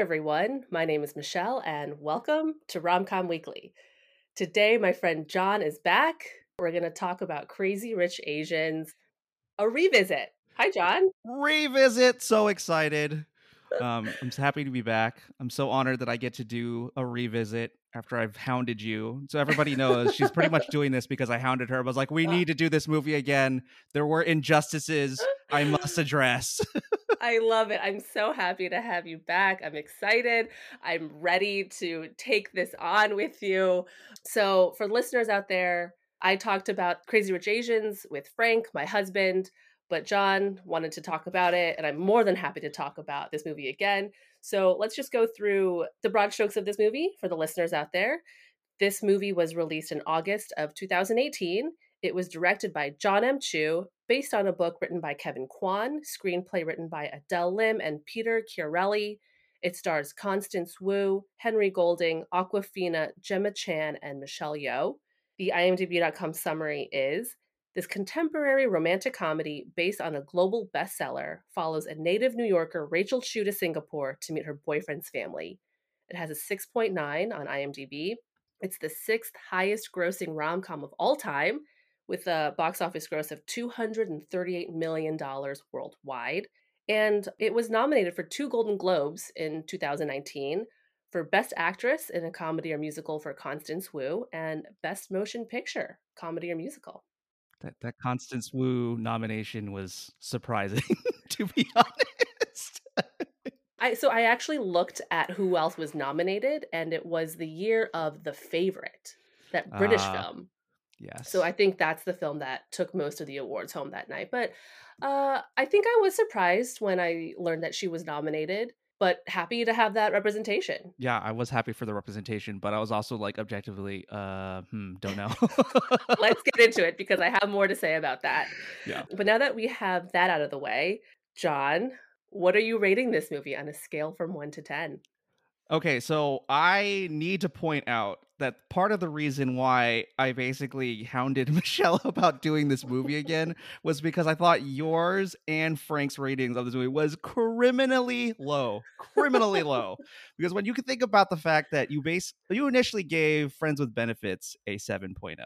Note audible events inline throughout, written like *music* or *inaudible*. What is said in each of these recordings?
everyone. My name is Michelle, and welcome to Romcom Weekly. Today, my friend John is back. We're going to talk about Crazy Rich Asians, a revisit. Hi, John. Revisit. So excited. Um, I'm so happy to be back. I'm so honored that I get to do a revisit after I've hounded you. So everybody knows she's pretty much doing this because I hounded her. I was like, we *laughs* need to do this movie again. There were injustices I must address. *laughs* I love it. I'm so happy to have you back. I'm excited. I'm ready to take this on with you. So, for listeners out there, I talked about Crazy Rich Asians with Frank, my husband, but John wanted to talk about it, and I'm more than happy to talk about this movie again. So, let's just go through the broad strokes of this movie for the listeners out there. This movie was released in August of 2018. It was directed by John M. Chu, based on a book written by Kevin Kwan, screenplay written by Adele Lim and Peter Chiarelli. It stars Constance Wu, Henry Golding, Awkwafina, Gemma Chan, and Michelle Yeoh. The IMDb.com summary is this contemporary romantic comedy based on a global bestseller follows a native New Yorker, Rachel Chu, to Singapore to meet her boyfriend's family. It has a 6.9 on IMDb. It's the sixth highest grossing rom com of all time with a box office gross of $238 million worldwide. And it was nominated for two Golden Globes in 2019 for Best Actress in a Comedy or Musical for Constance Wu and Best Motion Picture, Comedy or Musical. That, that Constance Wu nomination was surprising, *laughs* to be honest. I, so I actually looked at who else was nominated, and it was the year of The Favorite, that British uh, film. Yes. So I think that's the film that took most of the awards home that night. But uh, I think I was surprised when I learned that she was nominated, but happy to have that representation. Yeah, I was happy for the representation, but I was also like objectively, uh, hmm, don't know. Let's get into it because I *laughs* have more to say about that. Yeah. But now that we have that out of the way, John, what are you rating this movie on a scale from one to 10? Okay, so I need to point out that part of the reason why I basically hounded *laughs* Michelle about doing this movie again *laughs* was because I thought yours and Frank's ratings of this movie was criminally low, criminally *laughs* low. Because when you can think about the fact that you base you initially gave Friends with Benefits a 7.0,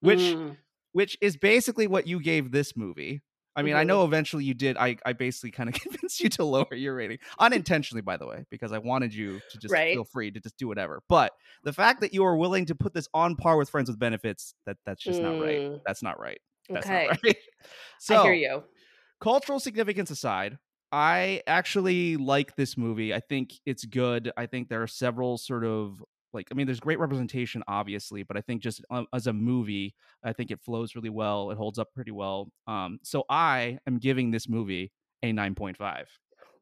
which mm. which is basically what you gave this movie. I mean, mm-hmm. I know eventually you did. I, I basically kind of *laughs* convinced you to lower your rating unintentionally, by the way, because I wanted you to just right. feel free to just do whatever. But the fact that you are willing to put this on par with Friends with Benefits, that that's just mm. not right. That's not *laughs* right. That's okay. not right. so, I hear you. Cultural significance aside, I actually like this movie. I think it's good. I think there are several sort of like i mean there's great representation obviously but i think just um, as a movie i think it flows really well it holds up pretty well um so i am giving this movie a 9.5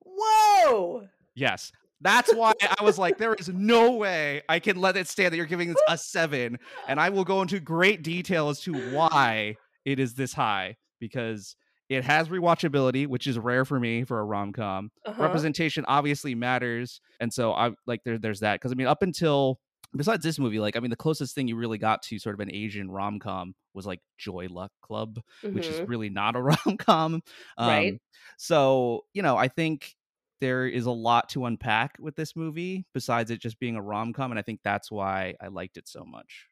whoa yes that's why I was like, there is no way I can let it stand that you're giving this a seven. And I will go into great detail as to why it is this high because it has rewatchability, which is rare for me for a rom com. Uh-huh. Representation obviously matters, and so I like there. There's that because I mean, up until besides this movie, like I mean, the closest thing you really got to sort of an Asian rom com was like Joy Luck Club, mm-hmm. which is mm-hmm. really not a *laughs* rom com. Um, right. So you know, I think there is a lot to unpack with this movie besides it just being a rom com, and I think that's why I liked it so much.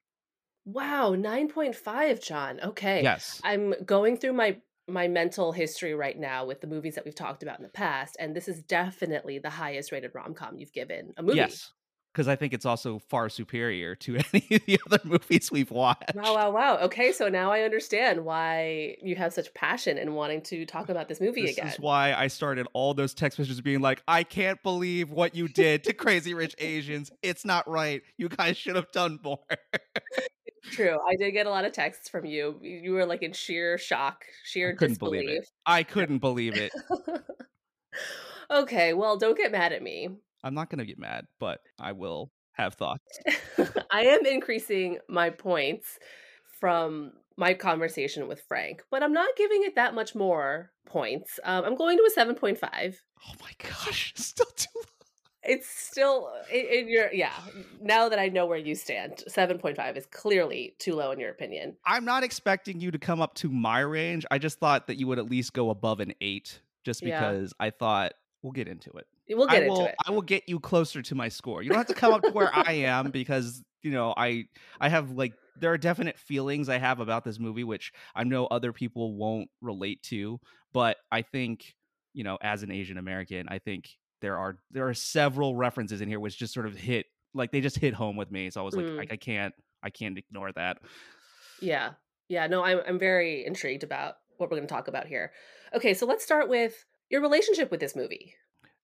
Wow, 9.5, John. Okay. Yes. I'm going through my my mental history right now with the movies that we've talked about in the past, and this is definitely the highest rated rom com you've given a movie. Yes, because I think it's also far superior to *laughs* any of the other movies we've watched. Wow, wow, wow. Okay, so now I understand why you have such passion in wanting to talk about this movie this again. This is why I started all those text messages being like, I can't believe what you did to Crazy Rich Asians. It's not right. You guys should have done more. *laughs* True. I did get a lot of texts from you. You were like in sheer shock, sheer I couldn't disbelief. Believe it. I couldn't believe it. *laughs* okay, well, don't get mad at me. I'm not going to get mad, but I will have thoughts. *laughs* I am increasing my points from my conversation with Frank, but I'm not giving it that much more points. Um, I'm going to a 7.5. Oh my gosh, still too low it's still in, in, your yeah now that i know where you stand 7.5 is clearly too low in your opinion i'm not expecting you to come up to my range i just thought that you would at least go above an 8 just because yeah. i thought we'll get into it We'll get I into will it. I will get you closer to my score. You don't have to come up to where I am because, you know, I I have like there are definite feelings I have about this movie which I know other people won't relate to, but I think, you know, as an Asian American, I think there are there are several references in here which just sort of hit like they just hit home with me. So I was like Mm. I, I can't I can't ignore that. Yeah. Yeah. No, I'm, I'm very intrigued about what we're going to talk about here. Okay. So let's start with your relationship with this movie.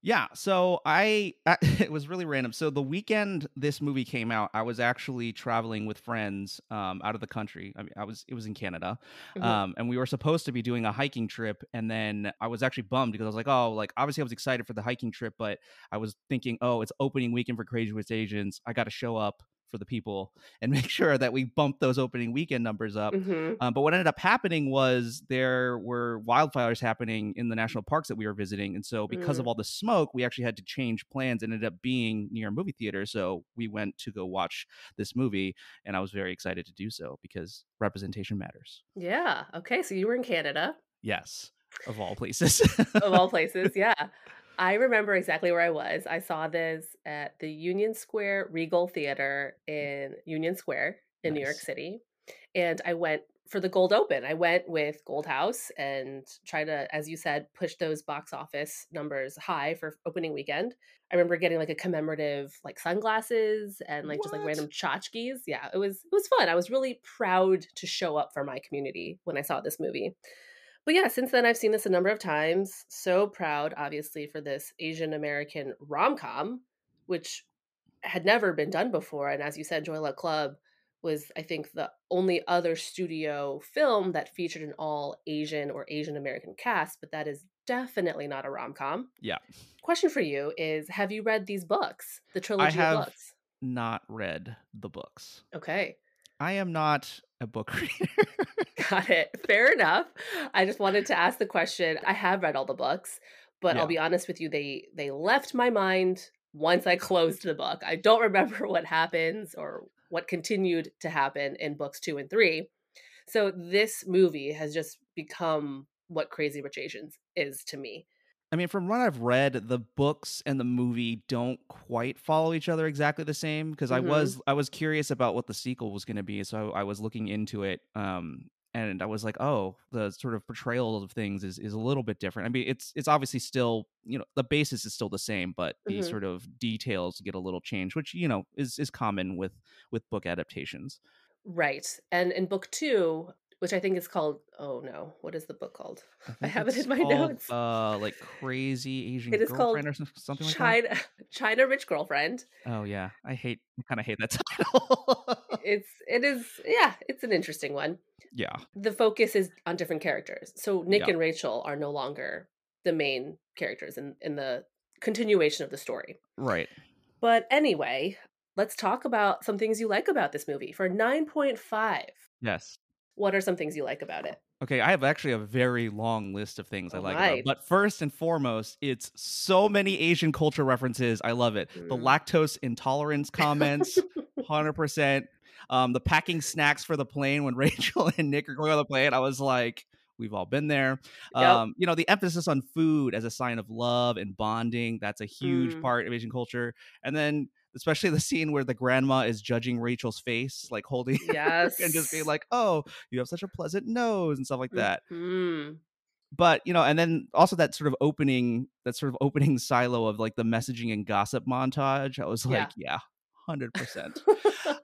Yeah, so I *laughs* it was really random. So the weekend this movie came out, I was actually traveling with friends um, out of the country. I mean, I was it was in Canada, Mhm. um, and we were supposed to be doing a hiking trip. And then I was actually bummed because I was like, oh, like obviously I was excited for the hiking trip, but I was thinking, oh, it's opening weekend for Crazy Rich Asians. I got to show up for the people and *laughs* make sure that we bump those opening weekend numbers up. Mhm. Um, but what ended up happening was there were wildfires happening in the national parks that we were visiting, and so because Mm. of all the smoke, we actually had to change plans. and Ended up being near a movie theater, so we went to go watch this movie, and I was very excited to do so because representation matters. Yeah. Okay. So you were in Canada, Yes, of all places. of all *laughs* places. Yeah. I remember exactly where I was. I saw this at the Union Square Regal Theater mm. in Union Square in New York City. And I went for the Gold Open. I went with Gold House and tried to, as you said, push those box office numbers high for opening weekend. I remember getting like a commemorative like sunglasses and like just like random tchotchkes. Yeah, it was it was fun. I was really proud to show up for my community when I saw this movie. But yeah, since then I've seen this a number of times. So proud, obviously, for this Asian American rom com, which had never been done before. And as you said, Joy Luck Club was, I think, the only other studio film that featured an all Asian or Asian American cast, but that is definitely not a rom com. Yeah. Question for you is Have you read these books, the trilogy have- of books? Not read the books. Okay. I am not a book *laughs* reader. Got it. Fair enough. I just wanted to ask the question. I have read all the books, but Yeah. I'll be honest with you, they they left my mind once I *laughs* closed the book. I don't remember what happens or what continued to happen in books 2 and 3. So this movie has just become what Crazy Rich Asians is to me. I mean, from what I've read, the books and the movie don't quite follow each other exactly the same. Because I Mhm. was I was curious about what the sequel was going to be, so I, I was looking into it, um, and I was like, oh, the sort of portrayal of things is is a little bit different. I mean, it's it's obviously still you know the basis is still the same, but the Mhm. sort of details get a little changed, which you know is is common with with book adaptations. Right. And in book 2, which I think is called oh no, what is the book called? I have it in my *laughs* called, notes. Uh, like crazy Asian It is called girlfriend or something like that. China China Rich Girlfriend. Oh yeah, I hate I kind of hate that *laughs* title. it's it is yeah it's an interesting one yeah, the focus is on different characters so nick Yeah. and rachel are no longer the main characters in in the continuation of the story right. but anyway let's talk about some things you like about this movie for 9.5 Yes. What are some things you like about it Okay, I have actually a very long list of things I like about. But first and foremost, it's so many Asian culture references. I love it. The Mm. lactose intolerance comments, hundred percent. Um, the packing snacks for the plane when *laughs* Rachel and Nick are going on the plane. I was like, we've all been there. Yep. Um, you know, the emphasis on food as a sign of love and bonding. That's a huge Mm. part of Asian culture. And then especially the scene where the grandma is judging Rachel's face, like holding yes *laughs* and just being like, "Oh, you have such a pleasant nose" and stuff like that. Mhm. But you know, and then also that sort of opening, that sort of opening silo of like the messaging and gossip montage. I was like, yeah, hundred percent. *laughs*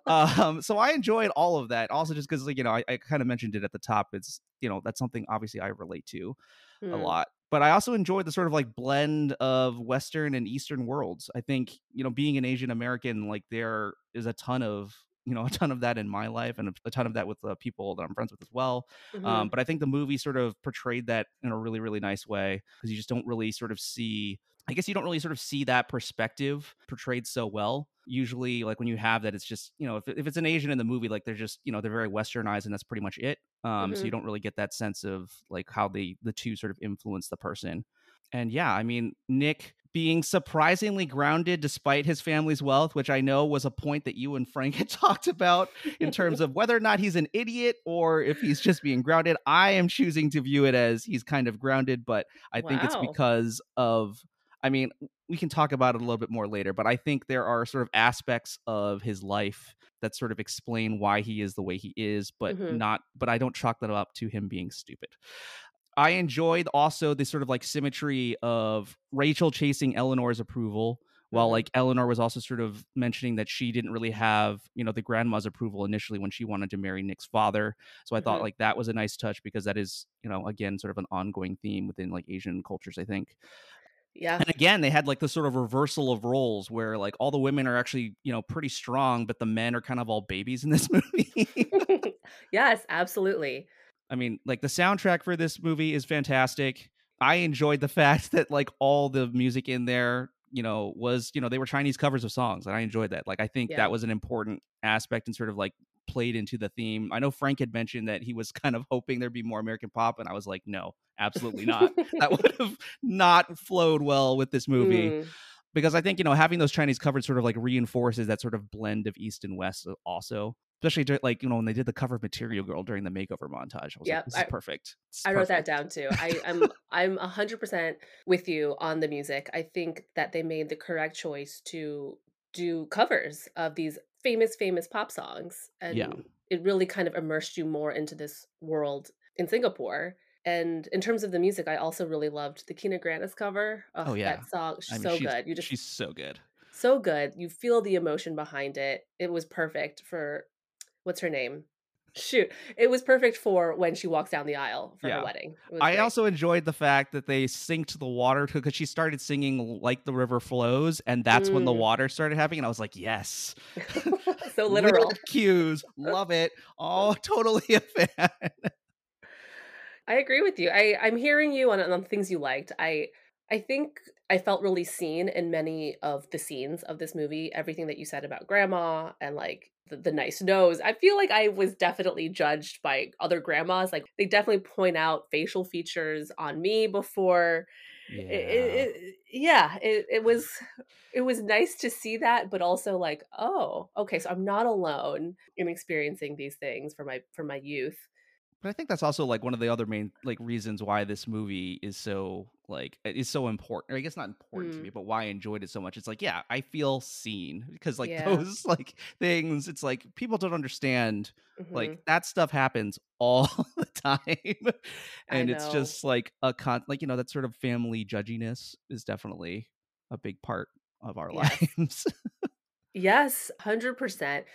Um, so I enjoyed all of that. Also, just because like you know, I, I kind of mentioned it at the top. It's you know that's something obviously I relate to a Mm. lot. But I also enjoyed the sort of like blend of Western and Eastern worlds. I think, you know, being an Asian American, like there is a ton of, you know, *laughs* a ton of that in my life and a, ton of that with the people that I'm friends with as well. Mhm. Um, but I think the movie sort of portrayed that in a really, really nice way because you just don't really sort of see. I guess you don't really sort of see that perspective portrayed so well. Usually, like when you have that, it's just you know if, if it's an Asian in the movie, like they're just you know they're very westernized and that's pretty much it. Um, so Mhm. you don't really get that sense of like how they the two sort of influence the person. And yeah, I mean Nick being surprisingly grounded despite his family's wealth, which I know was a point that you and Frank *laughs* had talked about in terms of whether or not he's an idiot or if he's just being grounded. I am choosing to view it as he's kind of grounded, but I think it's because of I mean, we can talk about it a little bit more later, but I think there are sort of aspects of his life that sort of explain why he is the way he is, but Mhm. not but I don't chalk that up to him being stupid. I enjoyed also the sort of like symmetry of Rachel chasing Eleanor's approval while Mhm. like Eleanor was also sort of mentioning that she didn't really have, you know, the grandma's approval initially when she wanted to marry Nick's father. So I thought Mhm. like that was a nice touch because that is, you know, again sort of an ongoing theme within like Asian cultures, I think. Yeah. And again, they had like the sort of reversal of roles where like all the women are actually, you know, pretty strong, but the men are kind of all babies in this *laughs* movie. *laughs* yes, absolutely. I mean, like the soundtrack for this movie is fantastic. I enjoyed the *laughs* fact that like all the music in there, you know, was, you know, they were Chinese covers of songs and I enjoyed that. Like I think Yeah. that was an important aspect and sort of like played into the theme. I know Frank had mentioned that he was kind of hoping there'd be more American pop and I was like, no, absolutely not. *laughs* that would have not flowed well with this movie Mm, because I think you know having those Chinese covers sort of like reinforces that sort of blend of East and West uh, also. Especially like you know when they did the cover of Material Girl during the makeover montage, I was Yep, like, "This is I- perfect." This is I wrote that down too. I, *laughs* I'm I'm a hundred percent with you on the music. I think that they made the correct choice to do covers of these famous, famous pop songs. And Yeah. it really kind of immersed you more into this world in Singapore. And in terms of the music, I also really loved the Kina Grannis cover. Ugh, Oh, yeah. that song, I mean, so she's, good. You just she's so good. so good. You feel the emotion behind it. It was perfect for what's her name? Shoot, it was perfect for when she walks down the aisle for Yeah. her wedding. I great. also enjoyed the fact that they synced the water because she started singing "Like the River Flows," and that's when the Mm. water started happening. And I was like, "Yes, *laughs* so *laughs* literal. Cues, love it. *laughs* Oh, totally a fan." I agree with you. I I'm hearing you on on things you liked. I I think I felt really seen in many of the scenes of this movie. Everything that you said about grandma and like the, the nice nose. I feel like I was definitely judged by other grandmas. Like they definitely point out facial features on me before. Yeah, It, it, it- yeah, it, it was it was nice to see that, but also like, oh, okay, so I'm not alone in experiencing these things for my for my youth. But I think that's also like one of the other main like reasons why this movie is so like is so important. Or I guess not important to Mm. me, but why I enjoyed it so much. It's like, yeah, I feel seen because like *laughs* Yeah. those like things. It's like people don't understand. Mhm. Like that stuff happens all *laughs* the time, and it's just like a con. Like you know that sort of family judginess is definitely a big part of our *laughs* Yes. lives. Yes, 100%.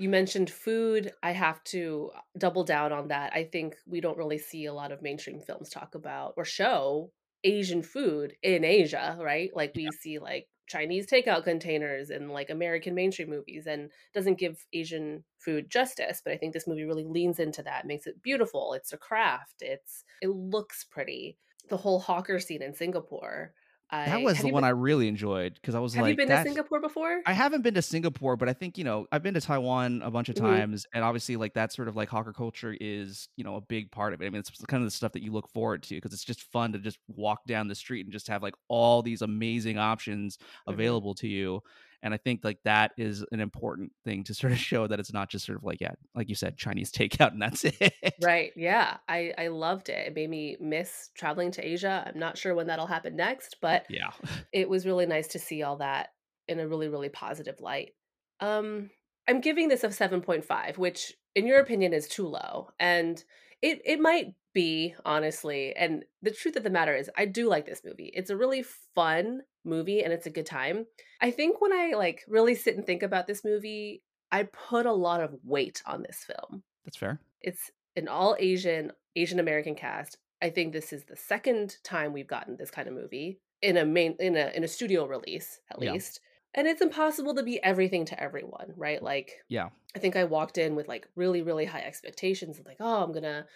You mentioned food. I have to uh, double down on that. I think we don't really see a lot of mainstream films talk about or show Asian food in Asia, right? Like we see like Chinese takeout containers in like American mainstream movies and doesn't give Asian food justice, but I think this movie really leans into that, makes it beautiful. It's a craft. It's it looks pretty. The whole hawker scene in Singapore. I, that was the one been, I really enjoyed because I was have like, "Have you been to Singapore before? I haven't been to Singapore, but I think, you know, I've been to Taiwan a bunch of Mhm. times. And obviously, like, that sort of like hawker culture is, you know, a big part of it. I mean, it's kind of the stuff that you look forward to because it's just fun to just walk down the street and just have like all these amazing options Mhm. available to you. And I think like that is an important thing to sort of *laughs* show that it's not just sort of like, yeah, like you said, Chinese *laughs* takeout and that's it. Right. Yeah. I I loved it. It made me miss traveling to Asia. I'm not sure when that'll happen next, but Yeah. *laughs* it was really nice to see all that in a really really positive light. Um I'm giving this a 7.5, which in your opinion is too low. And it it might be, honestly. And the truth of the matter is I do like this movie. It's a really fun movie and it's a good time. I think when I like really sit and think about this movie, I put a lot of weight on this film. That's fair. It's an all Asian, Asian American cast. I think this is the second time we've gotten this kind of movie in a main in a in a studio release at Yeah. least. And it's impossible to be everything to everyone, right? Like Yeah. I think I walked in with like really really high expectations and like, "Oh, I'm to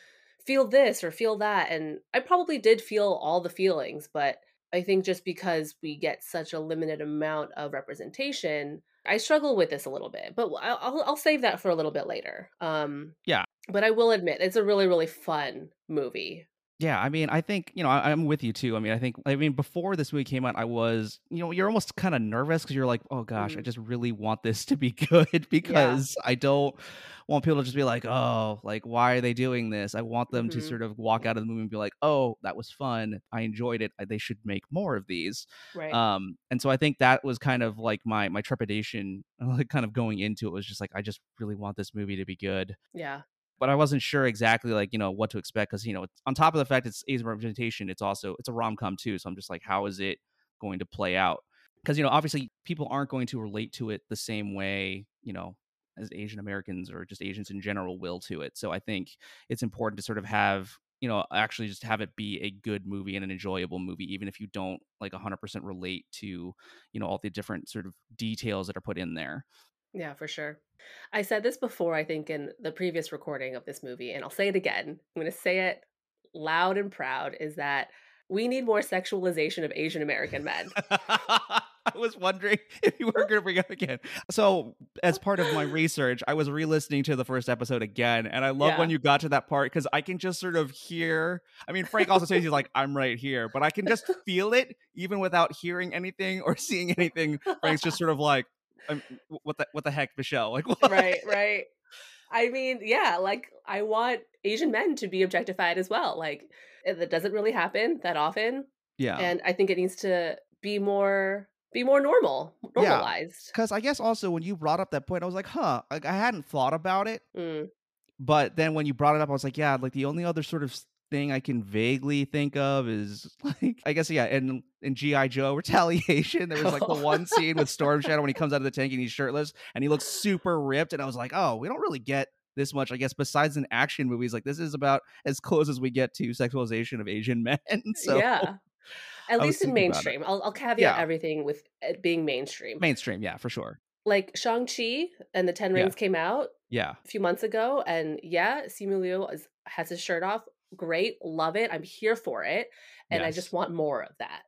feel this or feel that." And I probably did feel all the feelings, but I think just because we get such a limited amount of representation, I struggle with this a little bit. But I'll I'll, save that for a little bit later. Um Yeah. but I will admit it's a really really fun movie. Yeah, I mean, I think you know, I, I'm with you too. I mean, I think, I mean, before this movie came out, I was, you know, you're almost kind of nervous because you're like, oh gosh, I Mhm. just really want this to be *laughs* good because I don't want people to just be like, oh, like why are they doing this? I want them to Mhm. sort of walk out of the movie and be like, oh, that was fun. I enjoyed it. They should make more of these. Right. Um, and so I think that was kind of like my my trepidation, *laughs* like kind of going into it was just like I just really want this movie to be good yeah. But I wasn't sure exactly like you know what to expect because you know on top of the fact it's Asian representation, it's also it's a rom com too. So I'm just like, how is it going to play out? Because you know obviously people aren't going to relate to it the same way you know as Asian Americans or just Asians in general will to it. So I think it's important to sort of have you know actually just have it be a good movie and an enjoyable movie even if you don't like 100% relate to you know all the different sort of details that are put in there Yeah, for sure. I said this before, I think, in the previous recording of this movie, and I'll say it again. I'm going to say it loud and proud is that we need more sexualization of Asian American men. *laughs* I was wondering *laughs* if you were going to bring it up again. So, as part of my research, I was re-listening to the first episode again, and I love when you got to that part because I can just sort of hear. I mean, Frank also says he's like, "I'm right here," but I can just *laughs* feel it even without hearing anything or seeing anything. Frank's just sort of like, um, "What the what the heck, Michelle? Like, *laughs* what? right, right. I mean, yeah, like I want Asian men to be objectified as well. Like eh, that doesn't really happen that often, Yeah, and I think it needs to be more be more normal, normalized. because I guess also when you brought up that point, I was like, "Huh," like I hadn't thought about it. Mm, but then when you brought it up, I was like, yeah, like the only other sort of thing I can vaguely think of is *laughs* like, I guess, yeah, in in GI Joe Retaliation, there was like the *laughs* one scene with Storm Shadow when he comes out of the tank and he's shirtless and he looks super ripped, and I was like, oh, we don't really get this much, I guess, besides in action movies. Like this is about as close as we get to sexualization of Asian *laughs* men. so yeah, at I least in thinking about it. mainstream. I'll, I'll caveat Yeah. everything with it being mainstream. mainstream, yeah, for sure, like Shang Chi and the Ten Yeah. Rings came out yeah, a few months ago, and yeah, Simu Liu is, has his shirt off. Great, love it. I'm here for it, and I just want more of that.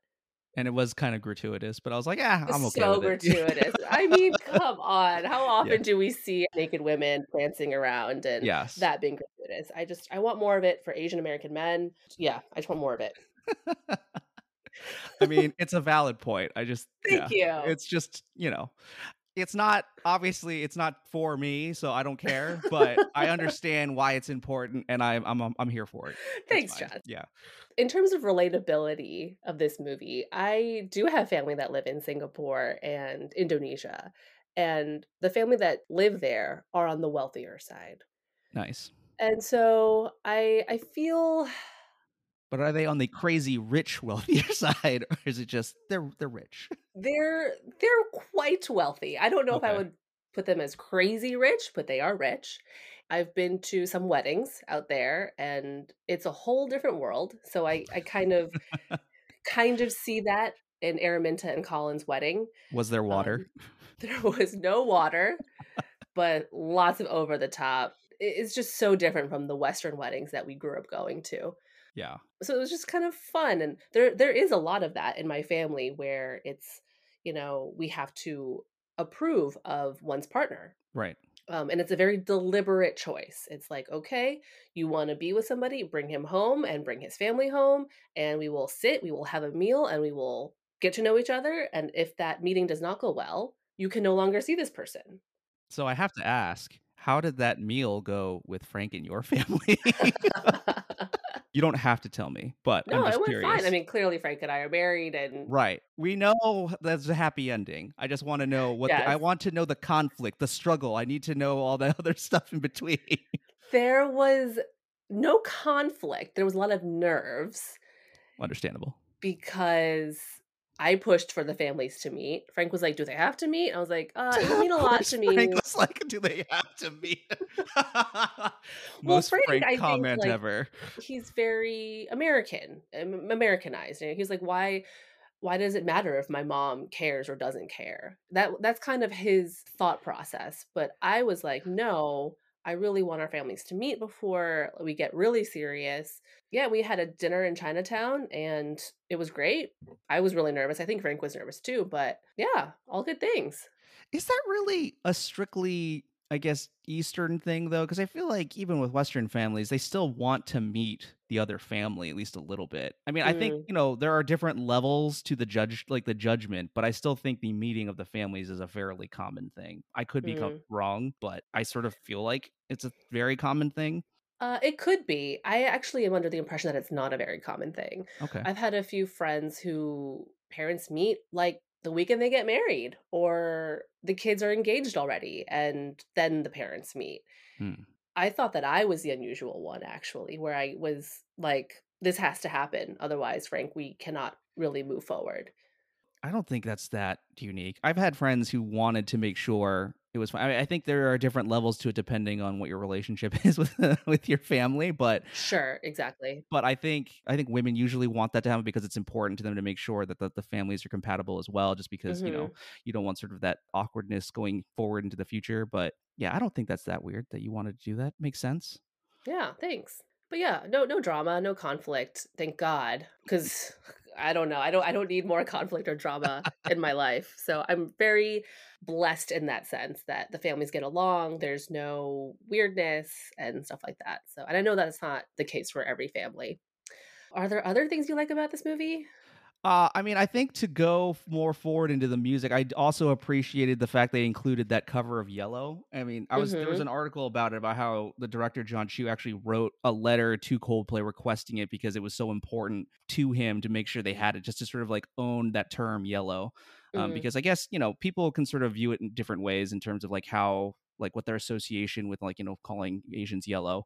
and it was kind of gratuitous, but I was like, yeah, I'm okay so with it. gratuitous. I mean, come on. How *laughs* often do we see naked women prancing around and yes, that being gratuitous? I just I want more of it for Asian American men. Yeah, I just want more of it. *laughs* I mean, it's a valid point. I just Thank yeah, you. It's just, you know, it's not obviously it's not for me, so I don't care, but I *laughs* understand why it's important and I'm I'm I'm, here for it. Thanks. Josh. Yeah. In terms of relatability of this movie, I do have family that live in Singapore and Indonesia. And the family that live there are on the wealthier side. Nice. And so I I feel But are they on the crazy rich wealthier *laughs* side or is it just they're they're rich? They're they're quite wealthy. I don't know if I would put them as crazy rich, but they are rich. I've been to some weddings out there and it's a whole different world. So I I kind of *laughs* kind of see that in Araminta and Colin's wedding. Was there water? Um, *laughs* there was no water, but lots of over the top. It's just so different from the Western weddings that we grew up going to. yeah. So it was just kind of fun, and there there is a lot of that in my family where it's you know we have to approve of one's partner. Right. Um, and it's a very deliberate choice. It's like, okay, you want to be with somebody, bring him home and bring his family home, and we will sit, we will have a meal, and we will get to know each other. And if that meeting does not go well, you can no longer see this person. So I have to ask, how did that meal go with Frank and your *laughs* family? *laughs* *laughs* you don't have to tell me, but I'm no, just it went curious. fine. I mean, clearly Frank and I are married, and Right. We know that's a happy ending. I just want to know what the, I want to know the conflict, the struggle. I need to know all the *laughs* other stuff in between. there was no conflict. There was a lot of nerves. Understandable. because I pushed for the families to meet. Frank was like, "Do they have to meet?" I was like, "Uh, it mean a *laughs* lot to me." Frank was like, do they have to meet? *laughs* Most Frank, Frank, I think, comment like, ever. He's very American, um, Americanized. And he's like, "Why? Why does it matter if my mom cares or doesn't care?" That that's kind of his thought process. But I was like, "No." I really want our families to meet before we get really serious. Yeah, we had a dinner in Chinatown and it was great. I was really nervous. I think Frank was nervous too, but yeah, all good things. Is that really a strictly I guess, Eastern thing though, because I feel like even with Western families, they still want to meet the other family at least a little bit. I mean, I think, Mm, you know, there are different levels to the judge like the judgment, but I still think the meeting of the families is a fairly common thing. I could be mm. wrong, but I sort of feel like it's a very common thing. Uh, it could be. I actually am under the impression that it's not a very common thing. Okay. I've had a few friends who parents meet like the weekend they get married, or the kids are engaged already, and then the parents meet. Hmm. I thought that I was the unusual one, actually, where I was like, this has to happen. Otherwise, Frank, we cannot really move forward. I don't think that's that unique. I've had friends who wanted to make sure it was fine. I, mean, I think there are different levels to it depending on what your relationship *laughs* is with with your family, but Sure, exactly. but I think I think women usually want that to happen because it's important to them to make sure that the, the families are compatible as well. Just because you know hmm you don't want sort of that awkwardness going forward into the future. But yeah, I don't think that's that weird that you wanted to do that. Makes sense. Yeah, thanks. But yeah, no no drama, no conflict, thank God. Cuz *laughs* I don't know. I don't I don't need more *laughs* conflict or drama in my life. So I'm very blessed in that sense that the families get along, there's no weirdness and stuff like that. So and I know that's not the case for every family. Are there other things you like about this movie? Uh, I mean, I think to go more forward into the music, I also appreciated the fact they included that cover of Yellow. I mean, I was there was Mhm. an article about it about how the director John Chu actually wrote a letter to Coldplay requesting it because it was so important to him to make sure they had it, just to sort of like own that term Yellow. Um, Mm, because I guess you know people can sort of view it in different ways in terms of like how like what their association with like you know calling Asians yellow,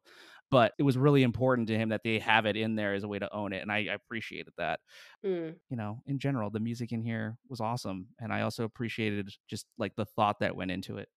but it was really important to him that they have it in there as a way to own it, and I, I appreciated that mm. you know, in general, the music in here was awesome. And I also appreciated just like the thought that went into it.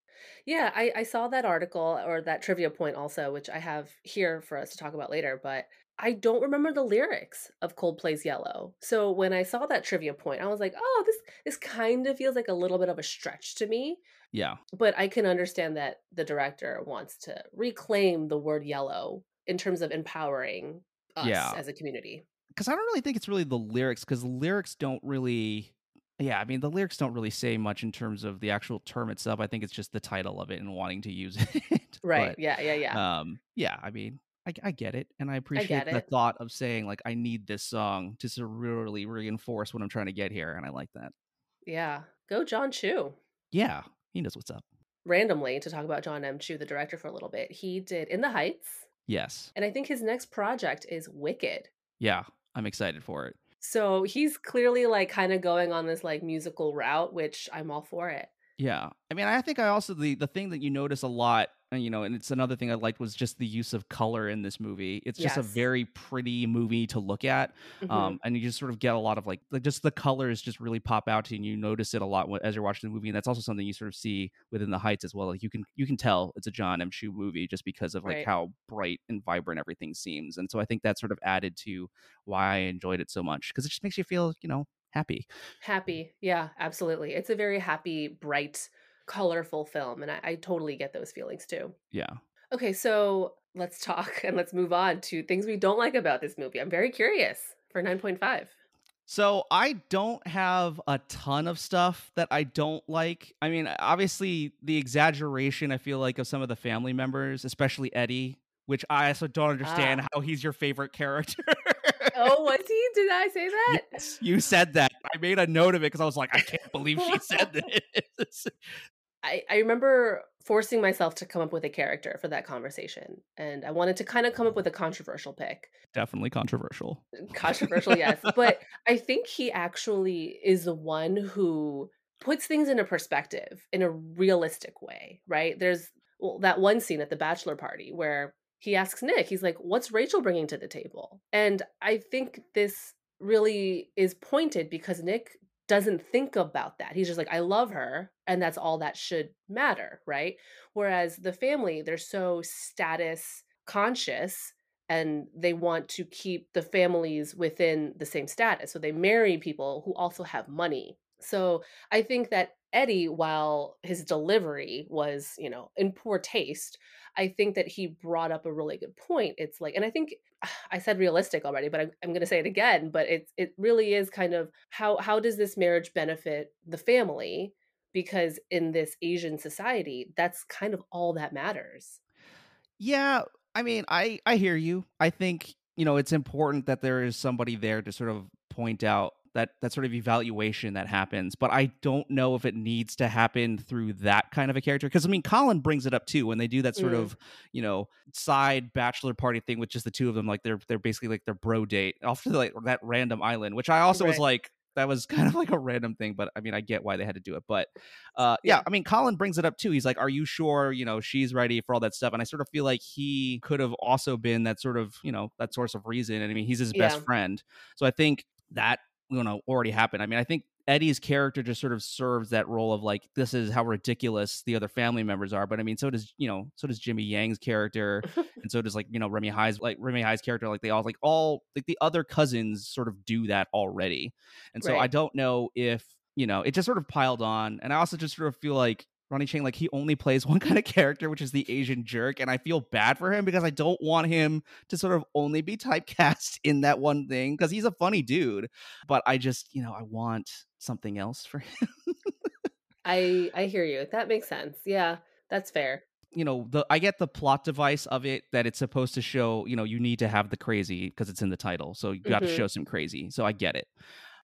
Yeah, I, I saw that article or that trivia point also, which I have here for us to talk about later, but I don't remember the lyrics of Coldplay's Yellow. So when I saw that trivia point, I was like, oh, this this kind of feels like a little bit of a stretch to me. Yeah. But I can understand that the director wants to reclaim the word yellow in terms of empowering us Yeah. as a community. Cause I don't really think it's really the lyrics, because the lyrics don't really, yeah, I mean, the lyrics don't really say much in terms of the actual term itself. I think it's just the title of it and wanting to use *laughs* it. Right. but, Yeah, yeah, yeah. um, yeah, I mean, I, I get it. And I I appreciate get the thought of saying, like, I need this song to really reinforce what I'm trying to get here. And I like that. Yeah. Go John Chu. Yeah. He knows what's up. Randomly to talk about John M. Chu, the director, for a little bit. He did In the Heights, Yes. And I think his next project is Wicked. Yeah. I'm excited for it. So he's clearly like kind of going on this like musical route, which I'm all for it. Yeah. I mean, I think I also the the thing that you notice a lot, and you know, and it's another thing I liked was just the use of color in this movie. It's just a very pretty movie to look at, hmm um, and you just sort of get a lot of like, like just the colors just really pop out to you, and you notice it a lot as you're watching the movie, and that's also something you sort of see within the Heights as well. Like you can you can tell it's a John M. Chu movie just because of like Right. how bright and vibrant everything seems, and so I think that sort of added to why I enjoyed it so much because it just makes you feel you know happy. Happy. Yeah, absolutely. It's a very happy, bright, colorful film. And I, I totally get those feelings too. Yeah. Okay, so let's talk *laughs* and let's move on to things we don't like about this movie. I'm very curious for 9.5. So I don't have a ton of stuff that I don't like. I mean, obviously the exaggeration I feel like of some of the family members, especially Eddie, which I also don't understand Ah. how he's your favorite character. *laughs* Oh, was he? Did I say that? yes, you said that. I made a note of it because I was like, I can't believe she said *laughs* this. I, I remember forcing myself to come up with a character for that conversation. And I wanted to kind of come up with a controversial pick. Definitely controversial. Controversial, yes. *laughs* But I think he actually is the one who puts things into perspective in a realistic way, right? There's well, that one scene at the bachelor party where he asks Nick, he's like, What's Rachel bringing to the table? And I think this really is pointed because Nick doesn't think about that. He's just like, I love her. And that's all that should matter, right? Whereas the family, they're so status conscious and they want to keep the families within the same status. So they marry people who also have money. So I think that Eddie, while his delivery was, you know, in poor taste, I think that he brought up a really good point. It's like, and I think *sighs* I said realistic already, but I'm, I'm going to say it again. But it's it really is kind of how how does this marriage benefit the family, because in this Asian society, that's kind of all that matters. Yeah, I mean, I I hear you. I think, you know, it's important that there is somebody there to sort of point out that that sort of evaluation that happens, but I don't know if it needs to happen through that kind of a character because I mean, Colin brings it up too when they do that sort Mm, of, you know, side bachelor party thing with just the two of them like they're they're basically like their bro date off to like that random island, which I also was like that was *laughs* kind of like a random thing, but I mean, I get why they had to do it. But uh, yeah. I mean, Colin brings it up too. He's like, "Are you sure? You know, she's ready for all that stuff." And I sort of feel like he could have also been that sort of, you know, that source of reason. And I mean, he's his best Yeah. friend, so I think that you know already happened. I mean, I think Eddie's character just sort of serves that role of like, this is how ridiculous the other family members are. But I mean, so does you know, so does Jimmy Yang's character, *laughs* and so does like you know Remy Hii's like Remy Hii's character. Like they all like all like the other cousins sort of do that already. And so I don't know if, you know, it just sort of piled on. And I also just sort of feel like Ronny Chieng, like he only plays *laughs* one kind of character, which is the Asian jerk. And I feel bad for him because I don't want him to sort of only be *laughs* typecast in that one thing because he's a funny dude. But I just, you know, I want something else for him. I I hear you. That makes sense. Yeah, that's fair. you know the i get the plot device of it that it's supposed to show you know you need to have the crazy because it's in the title so you got to Mhm. show some crazy so i get it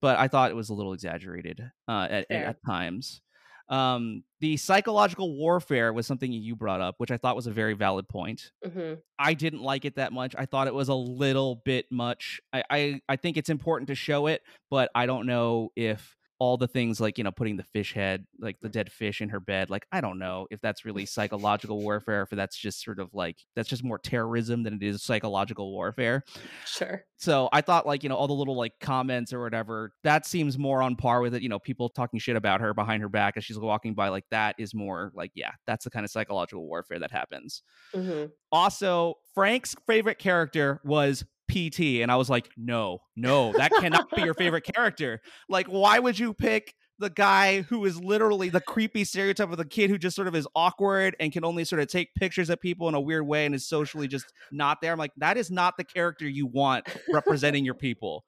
but i thought it was a little exaggerated uh at, at times um the psychological warfare was something you brought up which i thought was a very valid point hmm I didn't like it that much. I thought it was a little bit much. I, I I think it's important to show it, but I don't know if all the things like you know putting the fish head like the dead fish in her bed like i don't know if that's really psychological warfare if that's just sort of like that's just more terrorism than it is psychological warfare. Sure. so i thought like you know all the little like comments or whatever that seems more on par with it you know people talking shit about her behind her back as she's walking by like that is more like yeah that's the kind of psychological warfare that happens. Hmm also, Frank's favorite character was PT, and I was like, no, no, that cannot be your favorite character. Like, why would you pick the guy who is literally the creepy stereotype of the kid who just sort of is awkward and can only sort of take pictures of people in a weird way and is socially just not there? I'm like, that is not the character you want representing your people.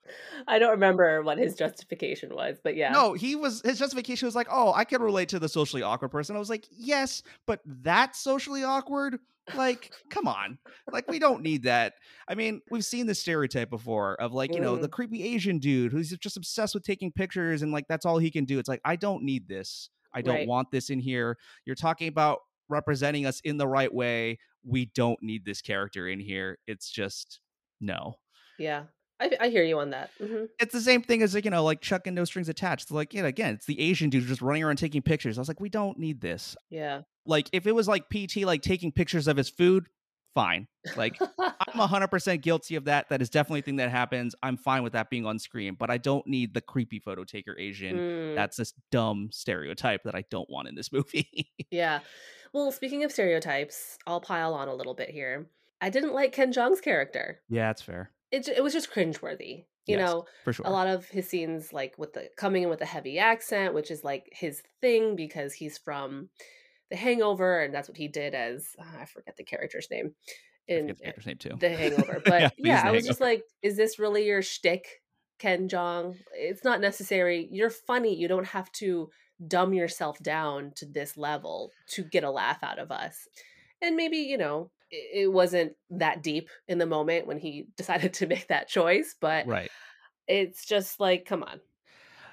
I don't remember what his justification was, but yeah. No, he was his justification was like, "Oh, I can relate to the socially awkward person." I was like, "Yes, but that's socially awkward? Like, come on. Like we don't need that." I mean, we've seen the stereotype before of like, you know, the creepy Asian dude who's just obsessed with taking pictures and like that's all he can do. It's like, I don't need this. I don't Right. want this in here. You're talking about representing us in the right way. We don't need this character in here. It's just no Yeah. I, I hear you on that. hmm it's the same thing as like you know like Chuck and No Strings Attached. Like yeah, again, it's the Asian dude just running around taking pictures. I was like, we don't need this. Yeah. Like if it was like PT like taking pictures of his food, fine. Like I'm *laughs* hundred percent guilty of that. That is definitely a thing that happens. I'm fine with that being on screen, but I don't need the creepy photo taker Asian. Mm, That's this dumb stereotype that I don't want in this *laughs* movie. yeah. Well, speaking of stereotypes, I'll pile on a little bit here. I didn't like Ken Jeong's character. yeah, that's fair. It, it was just cringeworthy. You Yes, know, For sure. a lot of his scenes like with the coming in with a heavy accent which is like his thing because he's from the hangover and that's what he did as uh, i forget the character's name in the actor's name too. the hangover *laughs* but Yeah, yeah, i was just like is this really your shtick ken jeong it's not necessary. You're funny. You don't have to dumb yourself down to this level to get a laugh out of us. And maybe you know it it wasn't that deep in the moment when he *laughs* decided to make that choice but Right. it's just like come on.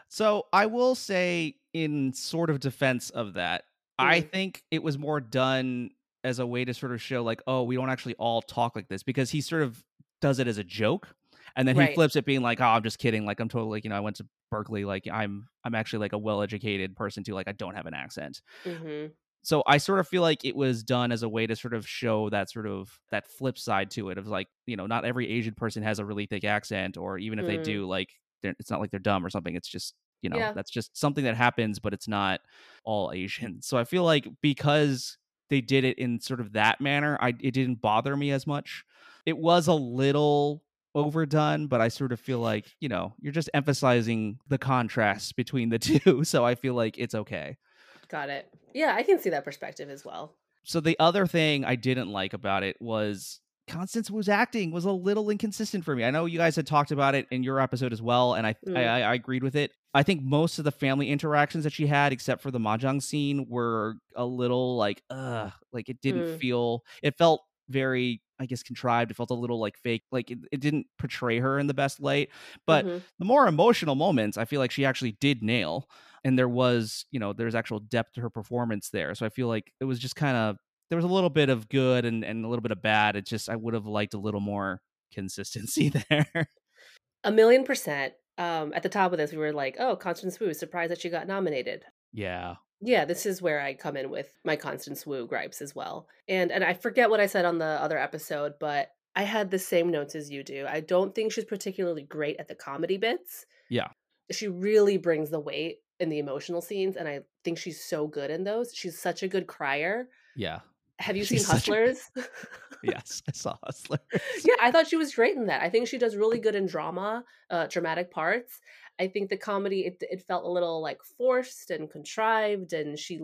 So I will say, in sort of defense of that, I think it was more done as a way to sort of show, like, oh, we don't actually all talk like this because he sort of does it as a joke. And then he flips it being like, oh, I'm just kidding. Like, I'm totally, like, you know, I went to Berkeley. Like, I'm, I'm actually like a well educated person too. Like, I don't have an accent. hmm So I sort of feel like it was done as a way to sort of show that sort of that flip side to it of like, you know, not every Asian person has a really thick accent, or even if they Mm. do, like, it's not like they're dumb or something. It's just, you know, Yeah. that's just something that happens, but it's not all Asian. So I feel like because they did it in sort of that manner, I it didn't bother me as much. It was a little overdone, but I sort of feel like, you know, you're just emphasizing the contrast between the *laughs* two. So I feel like it's okay. Got it. Yeah, I can see that perspective as well. so the other thing I didn't like about it was Constance Wu's acting was a little inconsistent for me. I know you guys had talked about it in your episode as well, and I Mm. I, I agreed with it. I think most of the family interactions that she had, except for the mahjong scene, were a little like, ugh, like it didn't Mm. feel. It felt very, I guess, contrived. It felt a little like fake. Like it, it didn't portray her in the best light. But Mhm. the more emotional moments, I feel like she actually did nail. And there was, you know, there's actual depth to her performance there. So I feel like it was just kind of there was a little bit of good and, and a little bit of bad. It just I would have liked a little more consistency *laughs* there. a million percent. Um, at the top of this, we were like, "Oh, Constance Wu, surprised that she got nominated." yeah. Yeah, this is where I come in with my Constance Wu gripes as well. And and I forget what I said on the other episode, but I had the same notes as you do. I don't think she's particularly great at the comedy bits. Yeah. She really brings the weight in the emotional scenes, and I think she's so good in those. She's such a good crier. Yeah. Have you She's seen such a- Hustlers? *laughs* *laughs* Yes. I saw Hustlers. yeah, I thought she was great in that. I think she does really good in drama, uh, dramatic parts. I think the comedy it it felt a little like forced and contrived, and she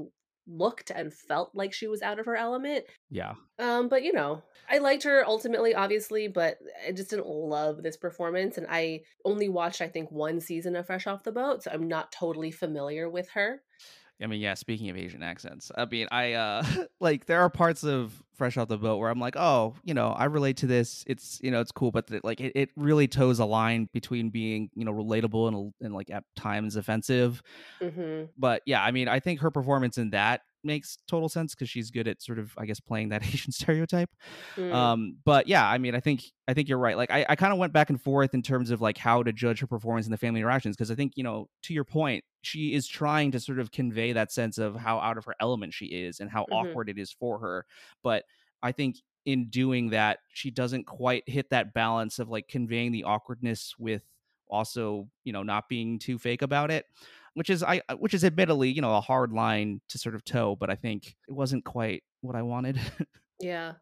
looked and felt like she was out of her element. Yeah. Um, but you know, I liked her ultimately, obviously, but I just didn't love this performance. And I only watched, I think, one season of Fresh Off the Boat, so I'm not totally familiar with her. I mean, yeah, speaking of Asian accents, I mean, I uh *laughs* like there are parts of Fresh Off the Boat where I'm like, oh, you know, I relate to this. It's, you know, it's cool, but th- like it, it really toes a line between being, you know, relatable and, and like at times offensive. hmm But yeah, I mean, I think her performance in that makes total sense because she's good at sort of, I guess, playing that *laughs* Asian stereotype. Mm. Um, but yeah, I mean, I think I think you're right. Like, I, I kind of went back and forth in terms of like how to judge her performance in the family interactions because I think you know, to your point, she is trying to sort of convey that sense of how out of her element she is and how Mhm. awkward it is for her. But I think in doing that, she doesn't quite hit that balance of like conveying the awkwardness with also you know not being too fake about it which is i which is admittedly you know a hard line to sort of toe but i think it wasn't quite what i wanted Yeah.